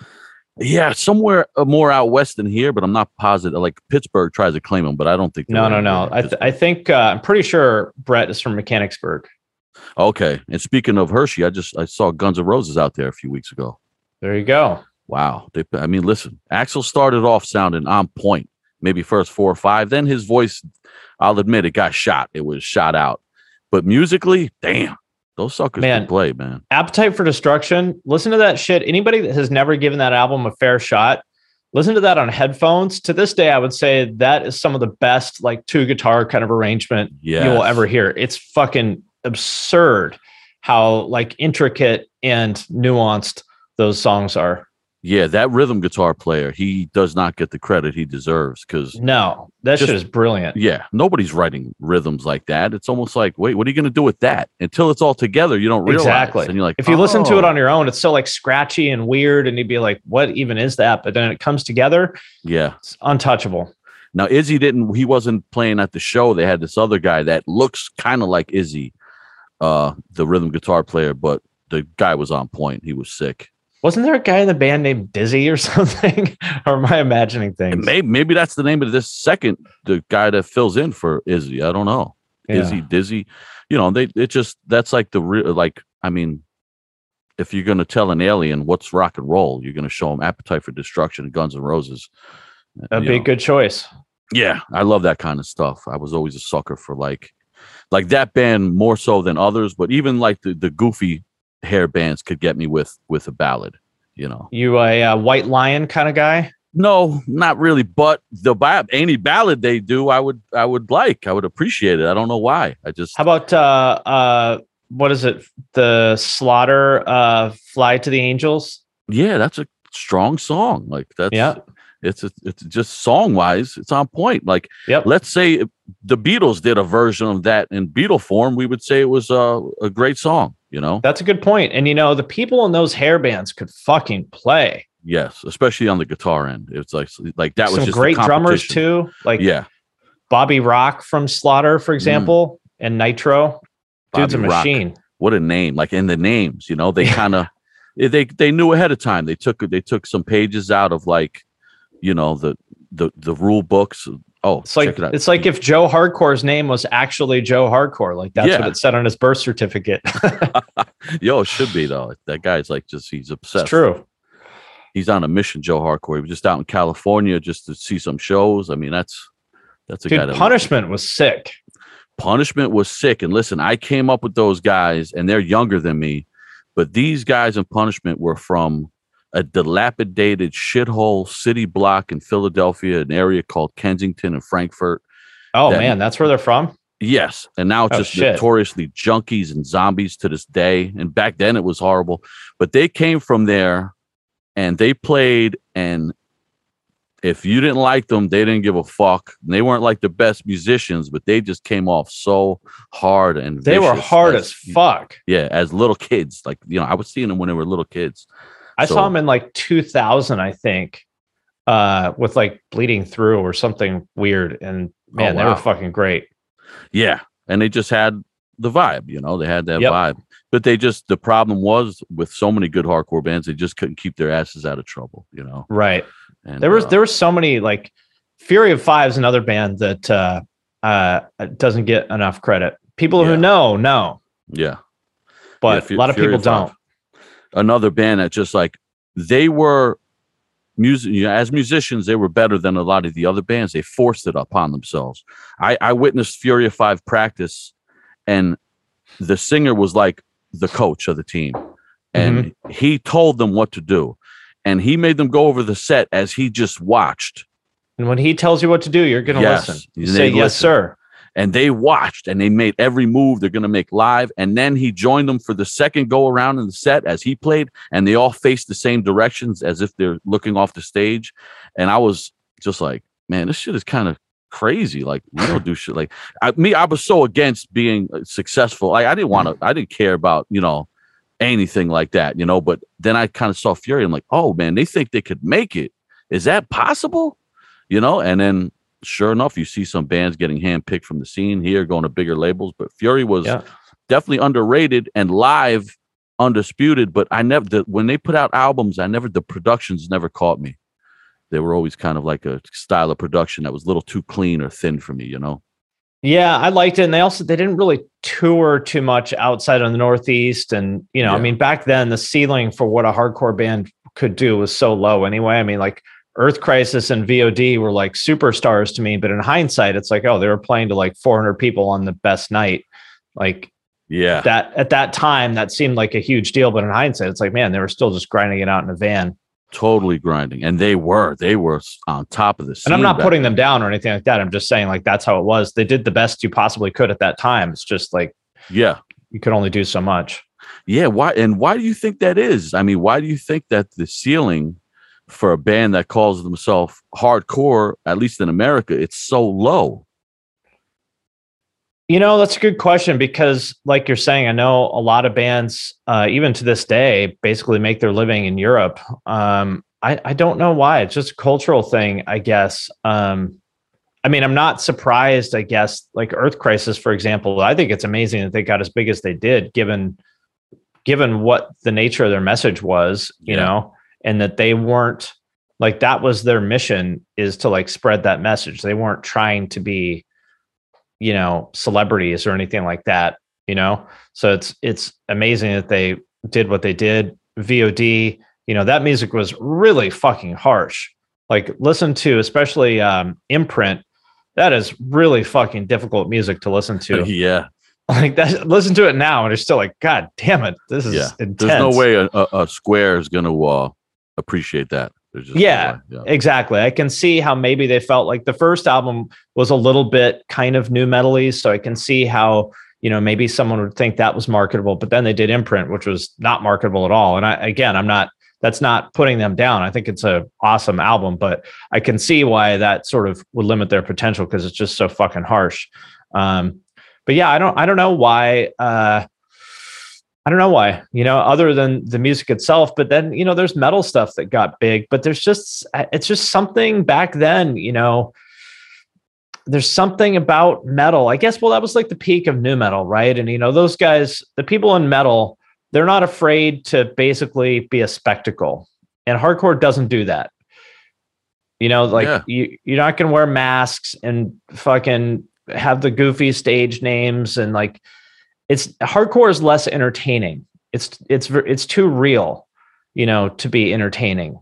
Yeah, somewhere uh, more out west than here, but I'm not positive. Like Pittsburgh tries to claim them, but I don't think. No, no, no. I, th- I think uh, I'm pretty sure Bret is from Mechanicsburg. okay. And speaking of Hershey, I just I saw Guns N' Roses out there a few weeks ago. There you go. Wow. They, I mean, listen, Axl started off sounding on point, maybe first four or five. Then his voice, I'll admit, it got shot. It was shot out. But musically, damn, Those suckers Man. can play, man. Appetite for Destruction. Listen to that shit. Anybody that has never given that album a fair shot, listen to that on headphones. To this day, I would say that is some of the best like two guitar kind of arrangement Yeah. you will ever hear. It's fucking absurd how like intricate and nuanced those songs are. Yeah, that rhythm guitar player, he does not get the credit he deserves because No, that Just- shit is brilliant. yeah, nobody's writing rhythms like that. It's almost like, wait, what are you going to do with that? Until it's all together, you don't realize. Exactly. And you're like, If you listen to it "Oh." on your own, it's so like scratchy and weird, and you'd be like, "What even is that?" But then it comes together, yeah. it's untouchable. Now Izzy didn't. He wasn't playing at the show. They had this other guy that looks kind of like Izzy, uh, the rhythm guitar player, but the guy was on point. He was sick. Wasn't there a guy in the band named Dizzy or something? or am I imagining things? maybe maybe that's the name of this second the guy that fills in for Izzy. I don't know. Yeah. Izzy Dizzy, you know they it just that's like the real like I mean, if you're gonna tell an alien what's rock and roll, you're gonna show them Appetite for Destruction and Guns and Roses. Uh, That'd You be a know. good choice. Yeah, I love that kind of stuff. I was always a sucker for like like that band more so than others, but even like the the goofy hair bands could get me with with a ballad, you know. You a uh, White Lion kind of guy? No, not really, but the ba- any ballad they do, I would I would like. I would appreciate it. I don't know why. I just How about uh uh what is it? The Slaughter uh Fly to the Angels? yeah, that's a strong song. Like that's Yeah. It's a, it's just song wise, it's on point. Like Yep. let's say the Beatles did a version of that in Beatle form, we would say it was a, a great song, you know? That's a good point. And you know, the people in those hair bands could fucking play. Yes, especially on the guitar end. It's like like that was just great drummers too. Like Yeah, Bobby Rock from Slaughter, for mm. example, and Nitro. Dude's Bobby a Rock. machine. what a name! Like in the names, you know, they kind of they they knew ahead of time. They took they took some pages out of like you know the the the rule books. Oh, It's like it it's like if Joe Hardcore's name was actually Joe Hardcore. Like that's Yeah. what it said on his birth certificate. yo, it should be though. That guy's like just he's obsessed. it's true. He's on a mission, Joe Hardcore. He was just out in California just to see some shows. I mean, that's that's a guy Dude, that punishment was sick. punishment was sick. And listen, I came up with those guys, and they're younger than me, but these guys in punishment were from a dilapidated shithole city block in Philadelphia, an area called Kensington and Frankford. Oh That- man, that's where they're from. Yes, and now it's Oh, just shit. notoriously junkies and zombies to this day. And back then it was horrible, but they came from there, and they played. And if you didn't like them, they didn't give a fuck. And they weren't like the best musicians, but they just came off so hard and They were hard as fuck. Yeah, as little kids, like you know, I was seeing them when they were little kids. I So- saw him in like 2000, I think, uh, with like bleeding through or something weird. And man, they wow. were fucking great. Yeah, and they just had the vibe, you know, they had that Yep. vibe. But they just the problem was with so many good hardcore bands, they just couldn't keep their asses out of trouble, you know. Right. And There was uh, there were so many like Fury of Five is another band that uh, uh, doesn't get enough credit. People Yeah. who know know, yeah, but Fu- a lot of Fury people of don't. Another band that just like they were music you know, as musicians, they were better than a lot of the other bands. They forced it upon themselves. I, I witnessed Fury of Five practice, and the singer was like the coach of the team, and Mm-hmm. he told them what to do, and he made them go over the set as he just watched. And when he tells you what to do, you're going to Yes, listen. You say yes, listen. sir. And they watched and they made every move they're going to make live and then he joined them for the second go around in the set as he played and they all faced the same directions as if they're looking off the stage and i was just like man this shit is kind of crazy like we don't do shit like I, me i was so against being uh, successful like i didn't want to i didn't care about you know anything like that you know but then i kind of saw fury i'm like oh man they think they could make it. Is that possible? You know and then sure enough, you see some bands getting handpicked from the scene here, going to bigger labels. But Fury was Yeah. definitely underrated and live undisputed. But I never the, when they put out albums, I never the productions never caught me. They were always kind of like a style of production that was a little too clean or thin for me, you know. Yeah, I liked it. And they also they didn't really tour too much outside of the Northeast. And you know, I mean, back then the ceiling for what a hardcore band could do was so low anyway. I mean, like Earth Crisis and VOD were like superstars to me, but in hindsight, it's like, oh, they were playing to like 400 people on the best night. Like Yeah. That at that time that seemed like a huge deal, but in hindsight, it's like, man, they were still just grinding it out in a van. totally grinding. And they were, they were on top of this. And I'm not putting them down or anything like that. I'm just saying like that's how it was. They did the best you possibly could at that time. It's just like Yeah. you could only do so much. Yeah. Why? And why do you think that is? I mean, why do you think that the ceiling for a band that calls themselves hardcore, at least in America, it's so low? You know, that's a good question because, like you're saying, I know a lot of bands, uh, even to this day, basically make their living in Europe. Um, I, I don't know why. It's just a cultural thing, I guess. Um, I mean, I'm not surprised, I guess, like Earth Crisis, for example. I think it's amazing that they got as big as they did, given given what the nature of their message was, you Yeah. know, and that they weren't like that was their mission is to like spread that message. They weren't trying to be, you know, celebrities or anything like that, you know. So it's it's amazing that they did what they did. VOD, you know, that music was really fucking harsh. Like listen to especially um imprint. That is really fucking difficult music to listen to. yeah. Like that listen to it now and it's still like, God damn it, this is Yeah. intense. There's no way a, a, a square is going to uh, appreciate that. Just Yeah. yeah. Exactly. I can see how maybe they felt like the first album was a little bit kind of new metally. So I can see how, you know, maybe someone would think that was marketable, but then they did imprint, which was not marketable at all. And I, again, I'm not, that's not putting them down. I think it's a awesome album, but I can see why that sort of would limit their potential because it's just so fucking harsh. Um, but yeah, I don't, I don't know why, uh, I don't know why, you know, other than the music itself. But then, you know, there's metal stuff that got big, but there's just, uh, it's just something back then, you know, there's something about metal. I guess, well, that was like the peak of nu metal, right? And, you know, those guys, the people in metal, they're not afraid to basically be a spectacle. And hardcore doesn't do that. You know, like Yeah. you, you're not going to wear masks and fucking have the goofy stage names and like it's hardcore is less entertaining. It's it's it's too real, you know, to be entertaining.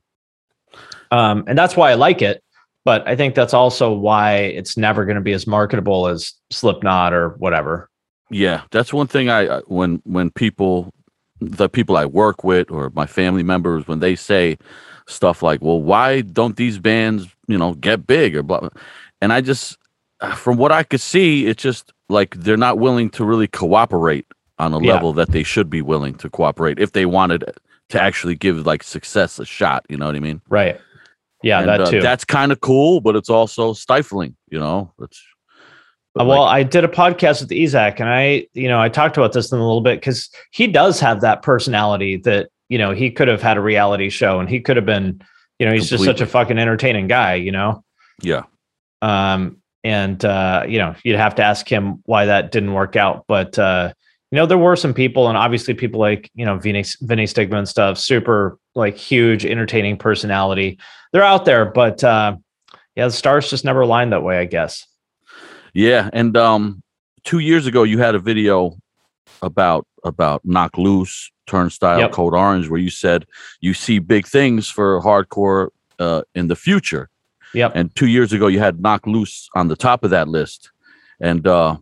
Um, and that's why I like it. But I think that's also why it's never going to be as marketable as Slipknot or whatever. Yeah, that's one thing I when when people the people I work with or my family members when they say stuff like, "Well, why don't these bands, you know, get big or blah?" blah," And I just from what I could see, it's just like they're not willing to really cooperate on a Yeah. level that they should be willing to cooperate if they wanted to actually give like success a shot, you know what I mean? Right. Yeah, And, that uh, too. that's kind of cool, but it's also stifling, you know. It's Uh, well, like- I did a podcast with Isaac, and I, you know, I talked about this in a little bit because he does have that personality that you know he could have had a reality show, and he could have been, you know, he's just such a fucking entertaining guy, you know. yeah, Um, and uh, you know, you'd have to ask him why that didn't work out, but uh, you know, there were some people, and obviously people like you know Vinny, Vinnie Stigma and stuff, super like huge, entertaining personality. They're out there, but uh, yeah, the stars just never aligned that way, I guess. Yeah, and um, two years ago you had a video about about Knocked Loose, turnstile, Yep. code orange, where you said you see big things for hardcore uh, in the future. Yep. And two years ago you had Knocked Loose on the top of that list, and uh,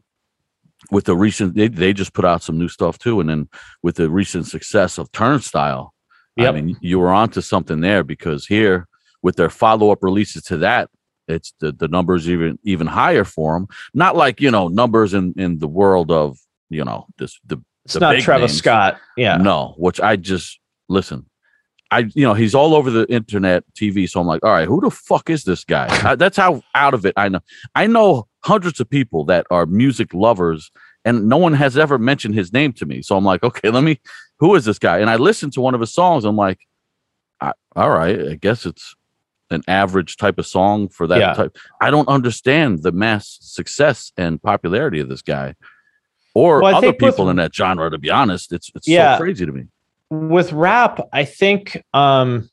with the recent they they just put out some new stuff too, and then with the recent success of turnstile, I mean you were onto something there because here with their follow up releases to that it's the, the numbers even even higher for them not like you know numbers in in the world of you know this the It's the not big Travis names. Scott. Yeah. no which i just listen i you know he's all over the internet tv so i'm like all right who the fuck is this guy? I- that's how out of it i know. I know hundreds of people that are music lovers and no one has ever mentioned his name to me. So i'm like okay let me who is this guy? And i listened to one of his songs. I'm like I, all right i guess it's an average type of song for that Yeah. type. I don't understand the mass success and popularity of this guy or Well, other think with- people in that genre to be honest. It's it's Yeah. so crazy to me With rap, I think um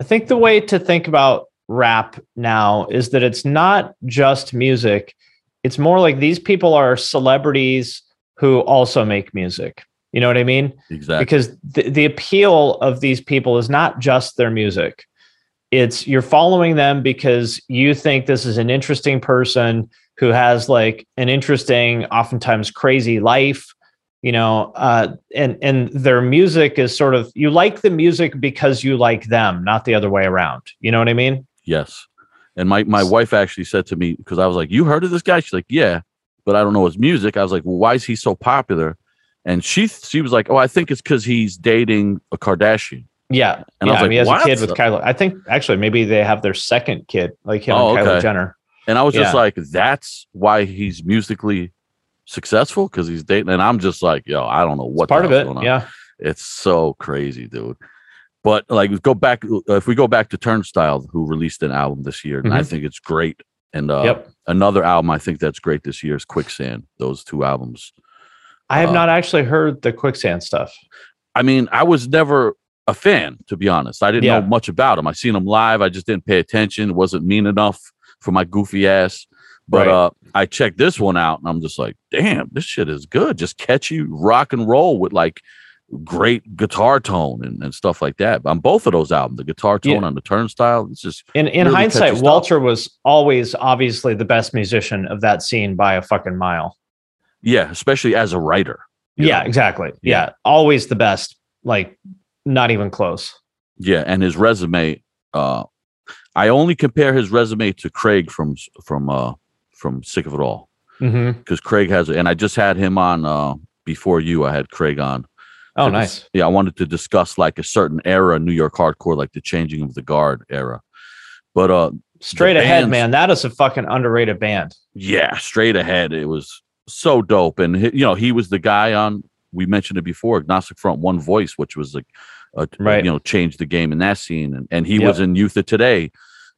I think the way to think about rap now is that it's not just music. It's more like these people are celebrities who also make music. You know what I mean? exactly because the, the appeal of these people is not just their music it's you're following them because you think this is an interesting person who has like an interesting oftentimes crazy life you know uh and and their music is sort of you like the music because you like them not the other way around you know what i mean Yes. And my, my wife actually said to me, because I was like, You heard of this guy? She's like, Yeah, but I don't know his music. I was like, Well, why is he so popular? And she she was like, Oh, I think it's because he's dating a Kardashian. yeah And I yeah was I like, mean, he has a kid with kylie i think actually maybe they have their second kid like him Oh, and kylie okay. jenner And I was just like, That's why he's musically successful because he's dating. And I'm just like, Yo, I don't know what part of it going on. yeah It's so crazy, dude. But like, go back if we go back to Turnstile, who released an album this year, and I Mhm. think it's great. And uh, yep another album I think that's great this year is Quicksand. Those two albums. i have uh, not actually heard the quicksand stuff I mean, I was never a fan, to be honest. I didn't Yeah. know much about him. I seen him live. I just didn't pay attention. It wasn't mean enough for my goofy ass. But Right. uh, I checked this one out, and I'm just like, damn, this shit is good. Just catchy rock and roll with like great guitar tone and, and stuff like that. On both of those albums, the guitar tone Yeah. on the Turnstile, it's just in in really hindsight walter was always obviously the best musician of that scene by a fucking mile yeah, especially as a writer. yeah know? exactly Yeah. yeah always the best like not even close Yeah, and his resume. Uh, I only compare his resume to Craig from from uh from Sick of It All. because Craig has, and I just had him on uh, before you. I had Craig on. oh to dis- nice yeah, I wanted to discuss like a certain era New York hardcore, like the changing of the guard era. But uh, straight ahead bands- man that is a fucking underrated band yeah, straight ahead, it was so dope, and he- you know he was the guy on. We mentioned it before, Agnostic Front, One Voice, which was like, a, Right. you know, changed the game in that scene, and and he Yep. was in Youth of Today,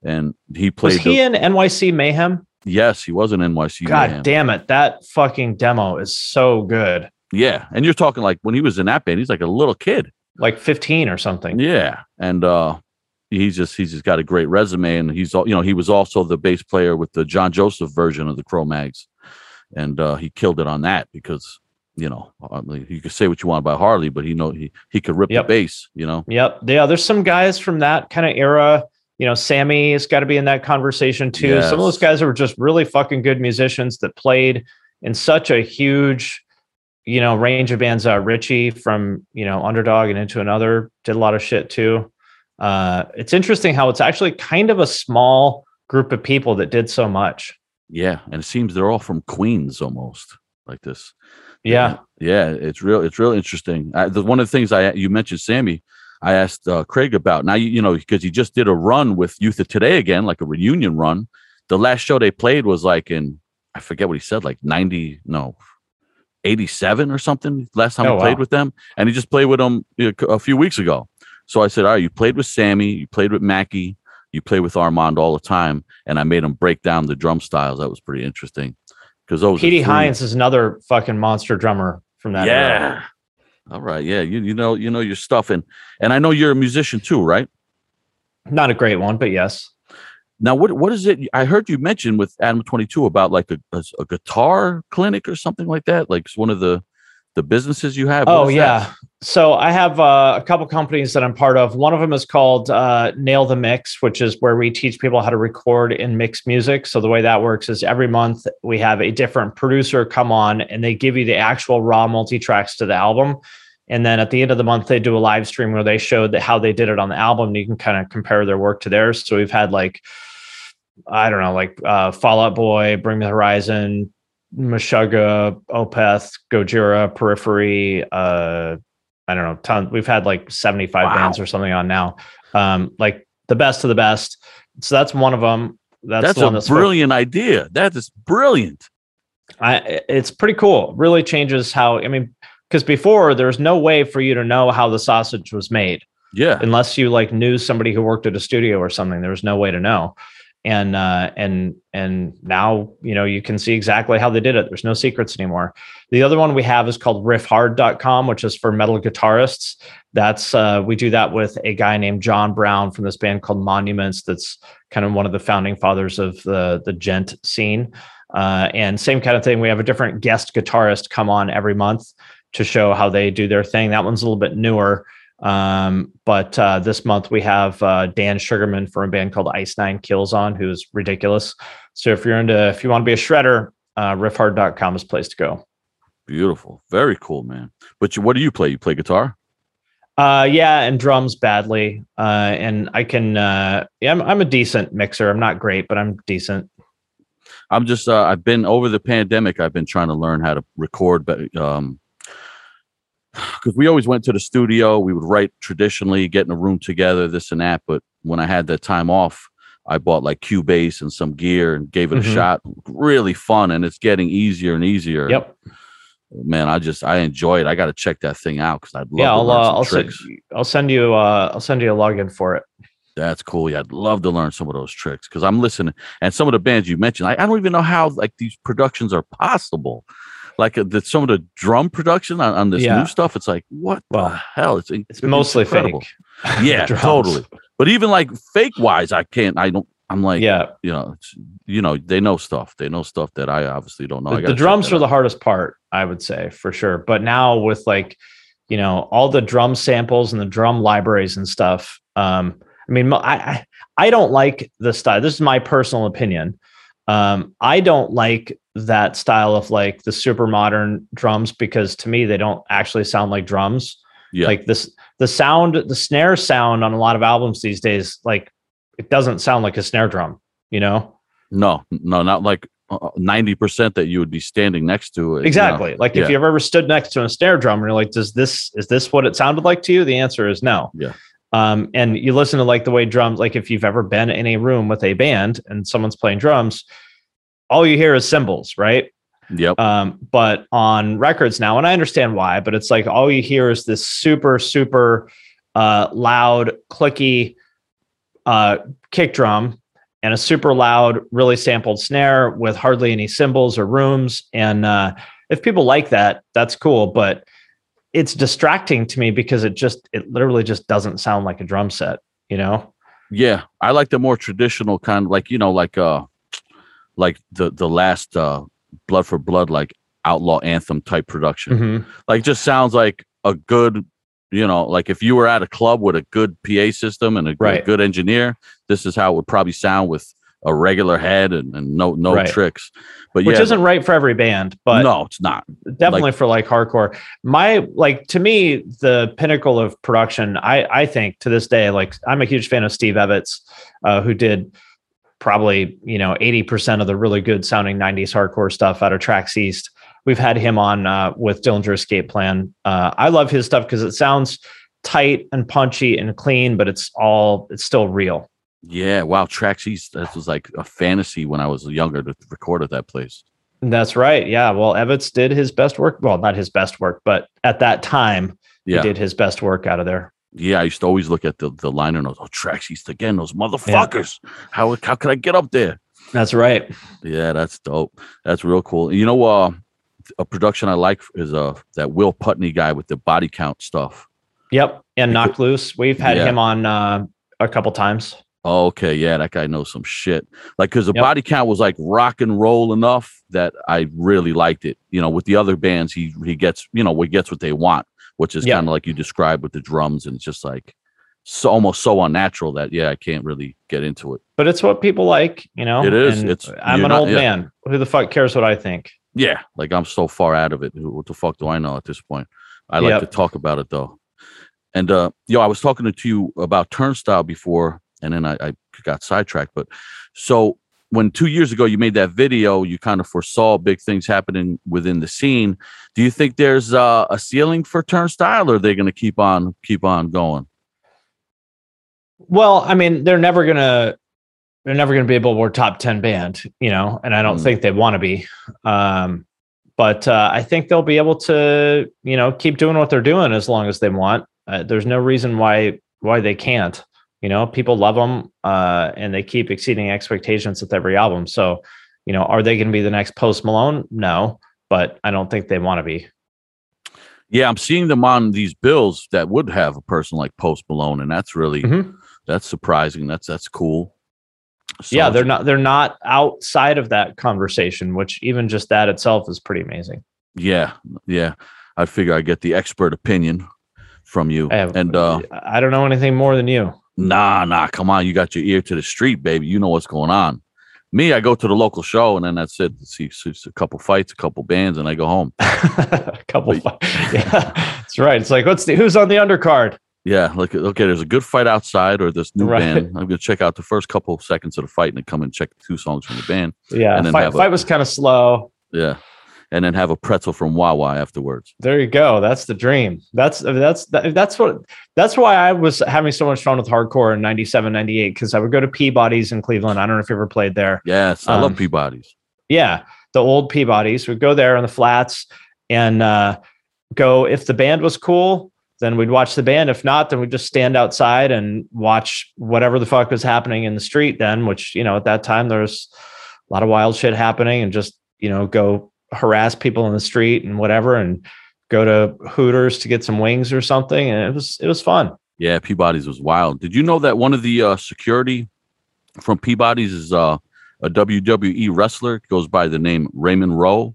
and he played. was he the, in nyc mayhem yes, he was an NYC. god Mayhem. damn it that fucking demo is so good Yeah, and you're talking like when he was in that band, he's like a little kid. like 15 or something Yeah, and uh, he's just he's just got a great resume, and he's all you know he was also the bass player with the John Joseph version of the Cro-Mags, and uh, he killed it on that because you know you could say what you want about Harley, but he know he he could rip Yep. the bass, you know. Yep. Yeah, there's some guys from that kind of era. You know, Sammy has got to be in that conversation too. Some of those guys were just really fucking good musicians that played in such a huge, you know, range of bands. Uh, Richie from you know Underdog and Into Another did a lot of shit too. Uh, it's interesting how it's actually kind of a small group of people that did so much. Yeah, and it seems they're all from Queens almost like this. Yeah. yeah, it's real. It's real interesting. I, the, one of the things I you mentioned, Sammy, I asked uh, Craig about. Now you, you know because he just did a run with Youth of Today again, like a reunion run. The last show they played was like in I forget what he said, like ninety no. 87 or something last time Oh, we played wow. with them and he just played with them a few weeks ago so i said all right you played with sammy you played with mackie you play with armand all the time and i made him break down the drum styles that was pretty interesting because those Petey Hines is another fucking monster drummer from that. era. All right. Yeah. You you know you know your stuff and and I know you're a musician too, right? Not a great one, but yes. Now what what is it? I heard you mention with Adam Twenty Two about like a, a a guitar clinic or something like that. Like it's one of the the businesses you have. Oh yeah. that? So I have uh, a couple companies that I'm part of. One of them is called uh, Nail the Mix, which is where we teach people how to record and mix music. So the way that works is every month we have a different producer come on and they give you the actual raw multi tracks to the album. And then at the end of the month, they do a live stream where they show that how they did it on the album. And you can kind of compare their work to theirs. So we've had like, I don't know, like uh, Fall Out Boy, Bring the Horizon, Meshuggah, Opeth, Gojira, Periphery. Uh, I don't know, ton. We've had like 75 Wow. bands or something on now. Um, like the best of the best. So that's one of them. That's, That's the one a that's brilliant idea. That is brilliant. I, it's pretty cool. Really changes how, I mean, because before there's no way for you to know how the sausage was made Yeah. unless you like knew somebody who worked at a studio or something. There was no way to know. And uh, and and now you know you can see exactly how they did it. There's no secrets anymore. The other one we have is called riffhard.com, which is for metal guitarists. That's uh, we do that with a guy named John Browne from this band called Monuments. That's kind of one of the founding fathers of the the djent scene. Uh, and same kind of thing. We have a different guest guitarist come on every month to show how they do their thing. That one's a little bit newer. Um, but uh, this month we have uh, Dan Sugarman from a band called Ice Nine Kills on, who's ridiculous. So if you're into, if you want to be a shredder, uh, riffhard.com is place to go. Beautiful. Very cool, man. But you, what do you play? You play guitar? Uh, yeah, and drums badly. Uh, and I can. Uh, yeah, I'm, I'm a decent mixer. I'm not great, but I'm decent. I'm just uh, I've been over the pandemic. I've been trying to learn how to record, but um, because we always went to the studio, we would write traditionally, get in a room together, this and that. But when I had that time off, I bought like Cubase and some gear and gave it Mhm. a shot. Really fun, and it's getting easier and easier. Yep. man. I just I enjoy it. I got to check that thing out because I'd love yeah, to I'll learn uh, I'll send. I'll send you uh I'll send you a login for it. That's cool. Yeah, I'd love to learn some of those tricks because I'm listening. And some of the bands you mentioned, I, I don't even know how like these productions are possible. Like uh, the, some of the drum production on, on this Yeah. new stuff, it's like what Well, the hell? It's It's mostly incredible. fake. Yeah, totally. But even like fake wise, I can't. I don't. I'm like, yeah, you know, it's, you know, they know stuff. They know stuff that I obviously don't know. The, the drums are the hardest part, I would say for sure. But now with like, you know, all the drum samples and the drum libraries and stuff. Um, I mean, I I, I don't like the style. This is my personal opinion. Um, I don't like that style of like the super modern drums because to me they don't actually sound like drums. Yeah. Like this, the sound, the snare sound on a lot of albums these days, like it doesn't sound like a snare drum. You know, No, no, not like uh, ninety percent that you would be standing next to. it, you know. Exactly. Like Yeah. if you've ever stood next to a snare drum and you're like, does this is this what it sounded like to you? The answer is no. Yeah. Um, and you listen to like the way drums, like if you've ever been in a room with a band and someone's playing drums, all you hear is cymbals, right? Yep. Um, but on records now, and I understand why, but it's like all you hear is this super, super uh, loud, clicky uh, kick drum and a super loud, really sampled snare with hardly any cymbals or rooms. And uh, if people like that, that's cool. But it's distracting to me because it just, it literally just doesn't sound like a drum set, you know? Yeah, I like the more traditional kind, of like you know, like uh, like the the last uh, Blood for Blood, like outlaw anthem type production. Mhm. Like, just sounds like a good, you know, like if you were at a club with a good PA system and a good, Right. good engineer, this is how it would probably sound with a regular head and, and no no Right. tricks. But Which yeah, isn't right for every band, but no, it's not. definitely for like hardcore my like to me the pinnacle of production i i think to this day like i'm a huge fan of steve evans uh, who did probably you know 80% of the really good sounding 90s hardcore stuff out of Trax East we've had him on uh, with dillinger escape plan uh, i love his stuff because it sounds tight and punchy and clean but it's all it's still real Yeah, wow, Trax East. That was like a fantasy when I was younger to record at that place. that's right yeah well evans did his best work well not his best work but at that time Yeah, he did his best work out of there yeah. I used to always look at the the liner notes. Oh, Trax East again. Those motherfuckers. How how could I get up there? that's right Yeah, that's dope. That's real cool. You know, uh, a production I like is uh that Will Putney guy with the body count stuff. Yep. And Knocked Loose. We've had Yeah. him on uh, a couple times. Oh, okay, yeah, that guy knows some shit. Like, cause the Yep. body count was like rock and roll enough that I really liked it. You know, with the other bands, he he gets you know he gets what they want, which is Yeah. kind of like you described with the drums, and it's just like so almost so unnatural that yeah, I can't really get into it. But it's what people like, you know. It is. And It's- I'm an not- old yeah. man. Who the fuck cares what I think? Yeah, like I'm so far out of it. Who- What the fuck do I know at this point? I like Yep. to talk about it though. And uh yo, I was talking to you about turnstile before, and then I, I got sidetracked. But so when two years ago you made that video, you kind of foresaw big things happening within the scene. Do you think there's uh, a ceiling for turnstile, or are they going to keep on keep on going? Well, I mean, they're never gonna they're never gonna be able a Billboard top ten band, you know, and I don't Mm. think they want to be. Um, but uh, I think they'll be able to, you know, keep doing what they're doing as long as they want. Uh, there's no reason why why they can't. You know, people love them, uh, and they keep exceeding expectations with every album. So, you know, are they going to be the next Post Malone? No, but I don't think they want to be. Yeah, I'm seeing them on these bills that would have a person like Post Malone, and that's really Mhm. that's surprising. That's that's cool. So yeah, they're not they're not outside of that conversation, which even just that itself is pretty amazing. Yeah, yeah. I figure I get the expert opinion from you. Have- and uh I don't know anything more than you. Nah, nah, come on, you got your ear to the street, baby. You know what's going on. Me, I go to the local show and then that's it. See, see a couple fights, a couple bands, and I go home. a couple. Fi- yeah, that's right. It's like, what's the who's on the undercard? Yeah, look, okay, there's a good fight outside or this new Right. band. I'm gonna check out the first couple of seconds of the fight and then come and check two songs from the band. Yeah, And then fight, a- fight was kind of slow. Yeah. And then have a pretzel from Wawa afterwards. There you go. That's the dream. That's that's that's what that's why I was having so much fun with hardcore in 97, 98 because I would go to Peabody's in Cleveland. I don't know if you ever played there. Yes, I Um, love Peabody's. Yeah, the old Peabody's. We'd go there in the flats and uh, go. If the band was cool, then we'd watch the band. If not, then we'd just stand outside and watch whatever the fuck was happening in the street. Then, which you know, at that time there's a lot of wild shit happening, and just you know, go harass people in the street and whatever, and go to Hooters to get some wings or something. And it was it was fun. Yeah, Peabody's was wild. Did you know that one of the uh, security from Peabody's is uh, a WWE wrestler? Goes by the name Raymond Rowe.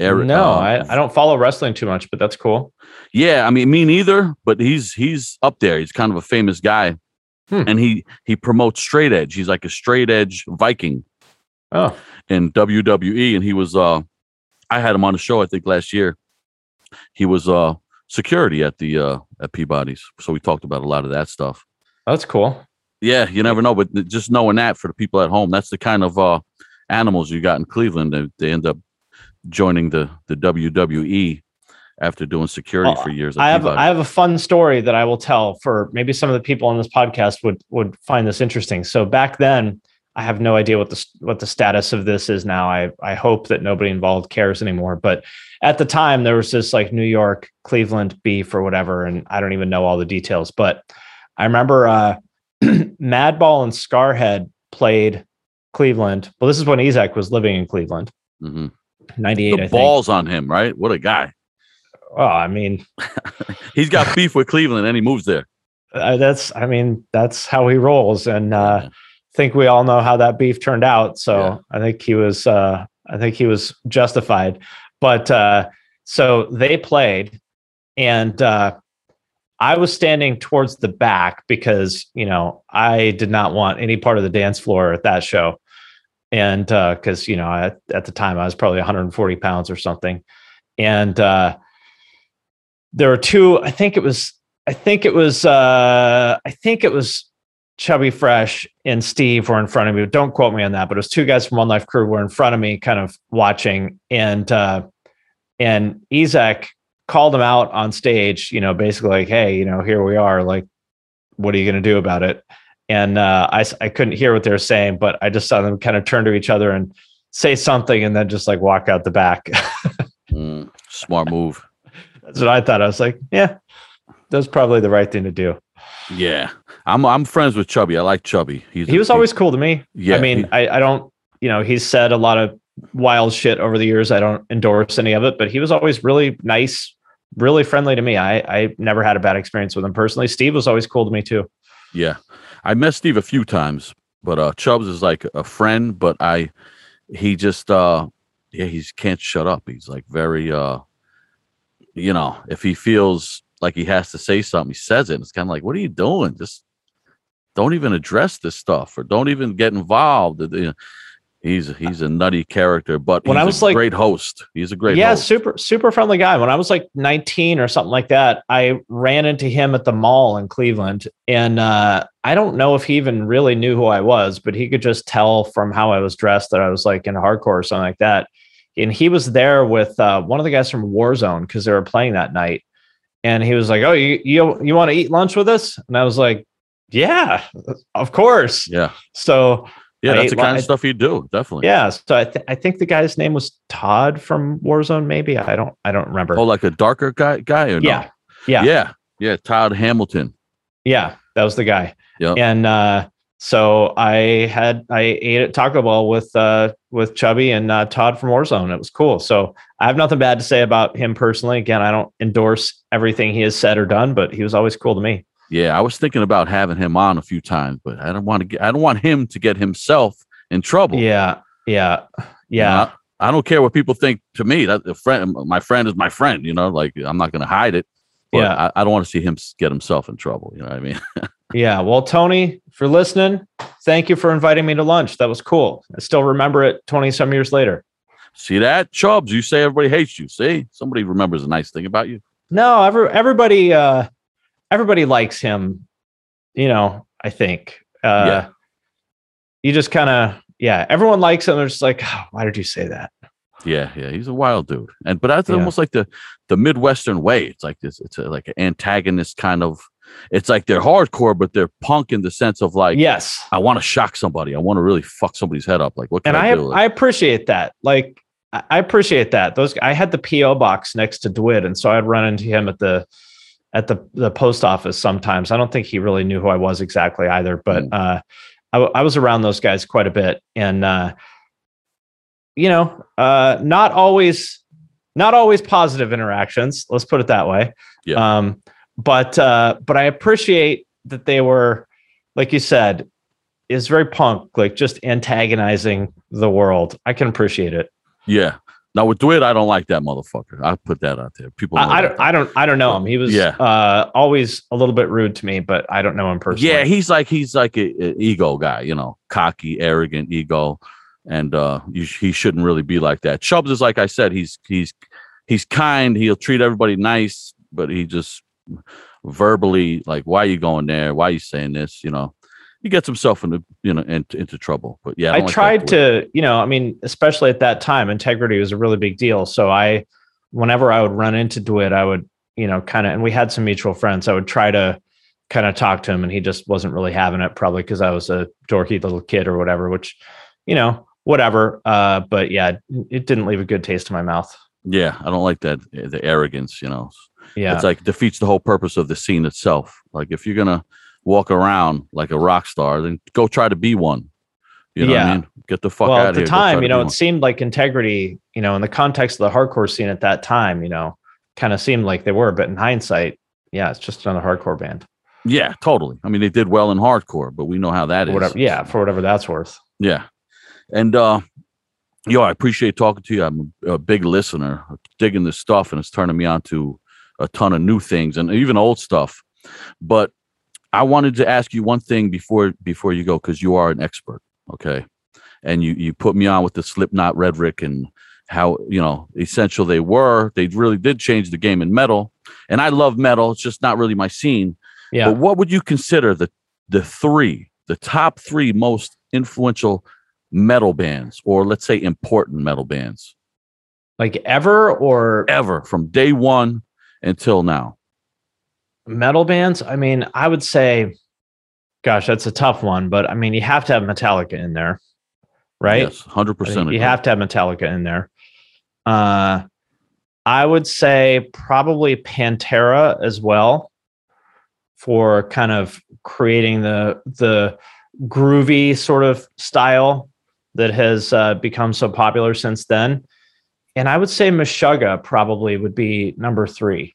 Eric- no, uh, I, I don't follow wrestling too much, but that's cool. Yeah, I mean, me neither. But he's he's up there. He's kind of a famous guy, Hmm. and he he promotes straight edge. He's like a straight edge Viking Oh, in WWE, and he was. uh I had him on the show. I think last year. He was uh security at the uh at Peabody's, so we talked about a lot of that stuff. that's cool. Yeah, you never know, but just knowing that for the people at home, that's the kind of uh animals you got in Cleveland. They, they end up joining the the WWE after doing security Well, for years. I have Peabody. I have a fun story that I will tell for maybe some of the people on this podcast would would find this interesting. So back then, I have no idea what the what the status of this is now. I I hope that nobody involved cares anymore. But at the time, there was this like New York Cleveland beef or whatever, and I don't even know all the details. But I remember uh, Madball and Scarhead played Cleveland. Well, this is when Ezek was living in Cleveland, Mhm. ninety eight. balls on him, right? What a guy! Oh, I mean, He's got beef with Cleveland, and he moves there. uh, that's i mean that's how he rolls and uh Yeah. Think we all know how that beef turned out. So Yeah. i think he was uh i think he was justified. But uh so they played and uh i was standing towards the back because you know i did not want any part of the dance floor at that show. And uh because you know at, at the time i was probably 140 pounds or something. And uh there were two i think it was I think it was uh I think it was Chubby Fresh and Steve were in front of me. Don't quote me on that, but it was two guys from One Life Crew were in front of me, kind of watching, and uh and Ezek called him out on stage, you know, basically like, hey, you know, here we are, like, what are you gonna do about it? And uh I, I couldn't hear what they were saying, but I just saw them kind of turn to each other and say something and then just like walk out the back. Mm, smart move. That's what I thought. I was like, yeah, that's probably the right thing to do. Yeah, I'm I'm friends with Chubby. I like Chubby. He's he was always cool to me. Yeah, I mean, he- I, I don't, you know, he's said a lot of wild shit over the years. I don't endorse any of it, but he was always really nice, really friendly to me. I, I never had a bad experience with him personally. Steve was always cool to me too. Yeah. I met Steve a few times, but uh Chubbs is like a friend, but I he just uh yeah, he can't shut up. He's like very uh you know, if he feels like he has to say something, he says it. It's kind of like, what are you doing? Just don't even address this stuff or don't even get involved. You know, He's he's a nutty character, but When he's I was a like- great host. He's a great yeah, host. super super friendly guy. When I was like 19 or something like that, I ran into him at the mall in Cleveland, and uh, I don't know if he even really knew who I was, but he could just tell from how I was dressed that I was like in hardcore or something like that. And he was there with uh, one of the guys from Warzone because they were playing that night, and he was like, "Oh, you you you want to eat lunch with us?" And I was like, "Yeah, of course." Yeah, So yeah, I that's the kind li- of stuff you do. Definitely. yeah, so I, th- I think the guy's name was Todd from Warzone. Maybe I don't I don't remember. Oh, like a darker guy, guy or no? yeah, yeah, yeah, yeah. Todd Hamilton. yeah, that was the guy. Yep. And uh, so I had I ate at Taco Bell with uh, with Chubby and uh, Todd from Warzone. It was cool. So I have nothing bad to say about him personally. Again, I don't endorse everything he has said or done, but he was always cool to me. Yeah, I was thinking about having him on a few times, but I don't want to get. I don't want him to get himself in trouble. Yeah, yeah, You know, yeah. I, I don't care what people think to me. That a friend, my friend is my friend. You know, like I'm not going to hide it. But Yeah. I, I don't want to see him get himself in trouble. You know what I mean? Yeah. Well, Tony, for listening, thank you for inviting me to lunch. That was cool. I still remember it 20 some years later. See that? Chubbs, you say everybody hates you. See? Somebody remembers a nice thing about you. No, every, everybody, uh, everybody likes him. You know, I think. Uh, Yeah. You just kind of, yeah. Everyone likes him. They're just like, oh, why did you say that? Yeah, yeah, he's a wild dude. And but that's Yeah. almost like the the Midwestern way. It's like this, it's a, like an antagonist kind of it's like they're hardcore, but they're punk in the sense of like yes. I want to shock somebody. I want to really fuck somebody's head up. Like what can and I, I do? I appreciate that. Like I I appreciate that. Those I had the PO box next to Dwid, and so I'd run into him at the at the the post office sometimes. I don't think he really knew who I was exactly either, but Mm. uh, I, I was around those guys quite a bit, and uh, you know, uh, not always not always positive interactions. Let's put it that way. Yeah. Um, but uh, but I appreciate that they were, like you said, is very punk, like just antagonizing the world. I can appreciate it. yeah. Now with Dwight, I don't like that motherfucker. I put that out there. People I, I don't, I don't, I don't know him. He was, Yeah. uh, always a little bit rude to me, but I don't know him personally. Yeah, he's like he's like a, a ego guy, you know, cocky, arrogant, ego, and uh, you, he shouldn't really be like that. Chubbs is like I said, he's he's he's kind. He'll treat everybody nice, but he just verbally like, why are you going there? Why are you saying this? You know, he gets himself into you know into, into trouble. But yeah, I, don't like tried to, you know, I mean, especially at that time, Integrity was a really big deal. So I, whenever I would run into Dwight, I would, you know, kind of, and we had some mutual friends. I would try to kind of talk to him, and he just wasn't really having it, probably because I was a dorky little kid or whatever. Which, you know, whatever. Uh, but yeah, it didn't leave a good taste in my mouth. Yeah, I don't like that the arrogance. You know, Yeah, it's like defeats the whole purpose of the scene itself. Like if you're gonna walk around like a rock star, then go try to be one. You know what Yeah. I mean? Get the fuck well, out at of the here. Go try time, you know, one. it seemed like Integrity, you know, in the context of the hardcore scene at that time, you know, kind of seemed like they were. But in hindsight, yeah, it's just another hardcore band. Yeah, totally. I mean, they did well in hardcore, but we know how that is. whatever. Yeah, for whatever that's worth. Yeah. And uh yo, I appreciate talking to you. I'm a, a big listener, digging this stuff, and it's turning me on to a ton of new things and even old stuff. But I wanted to ask you one thing before before you go, because you are an expert, okay? And you you put me on with the Slipknot rhetoric and how you know essential they were. They really did change the game in metal, and I love metal. It's just not really my scene. Yeah. But what would you consider the the three, the top three most influential metal bands, or let's say important metal bands like ever or ever from day one until now? Metal bands? I mean, I would say, gosh, that's a tough one, but I mean, you have to have Metallica in there, right? Yes, hundred I think percent. You have to have Metallica in there. Uh, I would say probably Pantera as well for kind of creating the the groovy sort of style that has uh, become so popular since then. And I would say Meshuggah probably would be number three.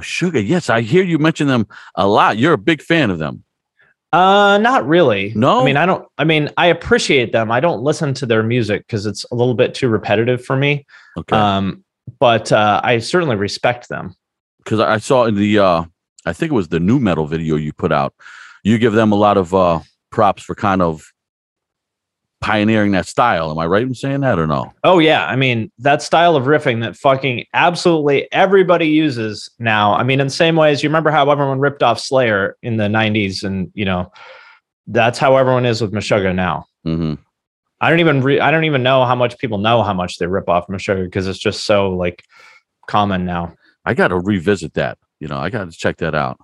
Sugar. Yes, I hear you mention them a lot. You're a big fan of them. Uh, not really. No? I mean, I don't. I mean, I appreciate them. I don't listen to their music because it's a little bit too repetitive for me. Okay. Um, but uh, I certainly respect them. because I saw in the uh I think it was the nu metal video you put out. You give them a lot of uh props for kind of pioneering that style. Am I right in saying that or no? Oh yeah, I mean that style of riffing that fucking absolutely everybody uses now. I mean, in the same way as you remember how everyone ripped off Slayer in the '90s, and you know, that's how everyone is with Meshuggah now. hmm I don't even re- I don't even know how much people know how much they rip off Meshuggah because it's just so like common now. I got to revisit that. You know, I got to check that out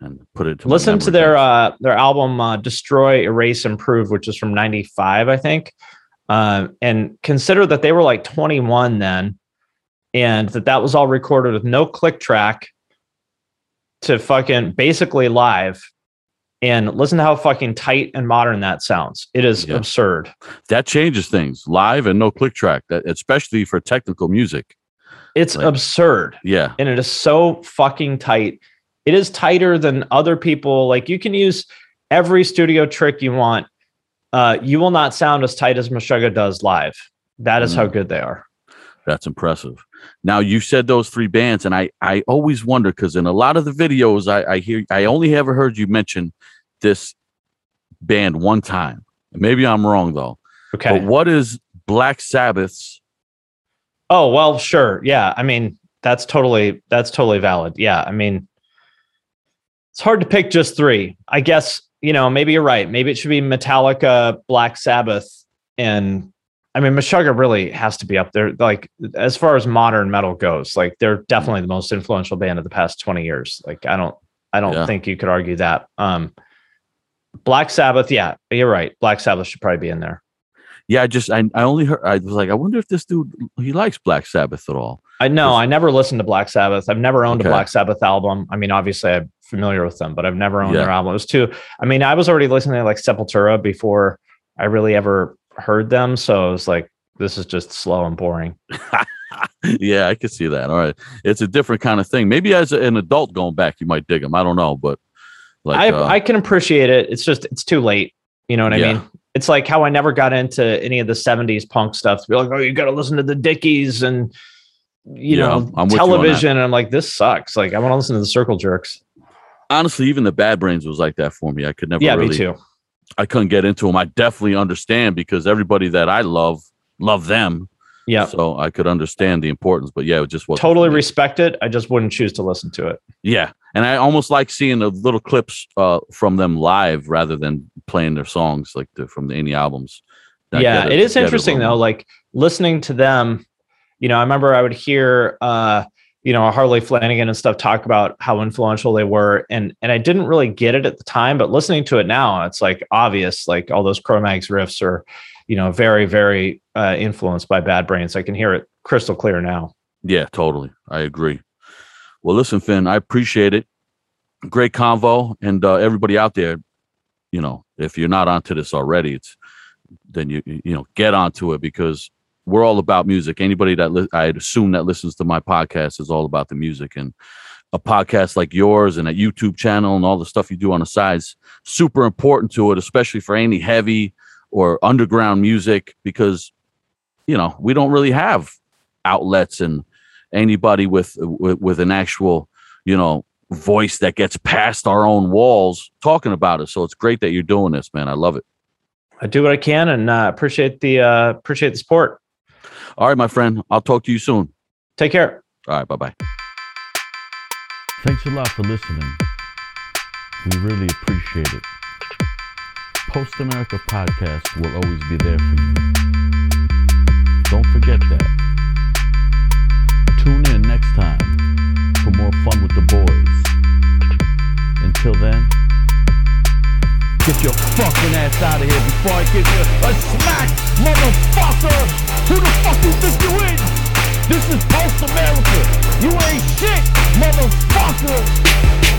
and put it. To Listen to their uh, their album uh, "Destroy, Erase, Improve," which is from '95, I think. Um, and consider that they were like 21 then, and that that was all recorded with no click track to fucking basically live. And listen to how fucking tight and modern that sounds. It is Yeah. absurd. that changes things live and no click track. That especially for technical music. It's Right. absurd. Yeah, and it is so fucking tight. It is tighter than other people. Like you can use every studio trick you want. Uh, you will not sound as tight as Meshuggah does live. That is how Mm. good they are. that's impressive. Now you said those three bands, and I I always wonder because in a lot of the videos I, I hear I only ever heard you mention this band one time. Maybe I'm wrong though. Okay. But what is Black Sabbath's? Oh well, sure. Yeah, I mean that's totally that's totally valid. Yeah, I mean it's hard to pick just three. I guess you know maybe you're right. Maybe it should be Metallica, Black Sabbath, and I mean Meshuggah really has to be up there. Like as far as modern metal goes, like they're definitely the most influential band of the past twenty years. Like I don't I don't Yeah. think you could argue that. Um, Black Sabbath, yeah, you're right. Black Sabbath should probably be in there. Yeah, I just I, I only heard I was like, I wonder if this dude he likes Black Sabbath at all. I know. I never listened to Black Sabbath. I've never owned Okay. a Black Sabbath album. I mean, obviously, I'm familiar with them, but I've never owned Yeah. their albums too. I mean, I was already listening to like Sepultura before I really ever heard them, so it was like, this is just slow and boring. yeah, I could see that. All right, it's a different kind of thing. Maybe as an adult going back, you might dig them. I don't know, but like, I uh, I can appreciate it. It's just it's too late. You know what I Yeah. mean? It's like how I never got into any of the '70s punk stuff. To be like, oh, you got to listen to the Dickies and you Yeah, know I'm television. And I'm like, this sucks. Like, I want to listen to the Circle Jerks. Honestly, even the Bad Brains was like that for me. I could never Yeah, really. me too. I couldn't get into them. I definitely understand because everybody that I love love them. Yeah, So I could understand the importance, but yeah, it just was totally respect it. I just wouldn't choose to listen to it. Yeah, and I almost like seeing the little clips uh, from them live rather than playing their songs like the, from the, any albums. I yeah, get it is interesting little though. Like listening to them, you know, I remember I would hear, uh, you know, Harley Flanagan and stuff talk about how influential they were, and and I didn't really get it at the time, but listening to it now, it's like obvious. Like all those Cro-Mags riffs are, you know, very very uh, influenced by Bad Brains. I can hear it crystal clear now. Yeah, totally. I agree. Well, listen, Finn, I appreciate it. Great convo, and uh, everybody out there, you know, if you're not onto this already, it's then you you know get onto it because we're all about music. Anybody that li- I'd assume that listens to my podcast is all about the music, and a podcast like yours and a YouTube channel and all the stuff you do on the sides super important to it, especially for any heavy or underground music because you know we don't really have outlets and anybody with with, with an actual you know voice that gets past our own walls talking about it so it's great that you're doing this man i love it I do what I can, and uh, appreciate the uh, appreciate the support. All right my friend i'll talk to you soon Take care. all right bye-bye Thanks a lot for listening. We really appreciate it. Post America Podcast will always be there for you. Don't forget that. Tune in next time for more fun with the boys. Until then, get your fucking ass out of here before I give you a smack, motherfucker! Who the fuck you think you is? This is Post America. You ain't shit, motherfucker.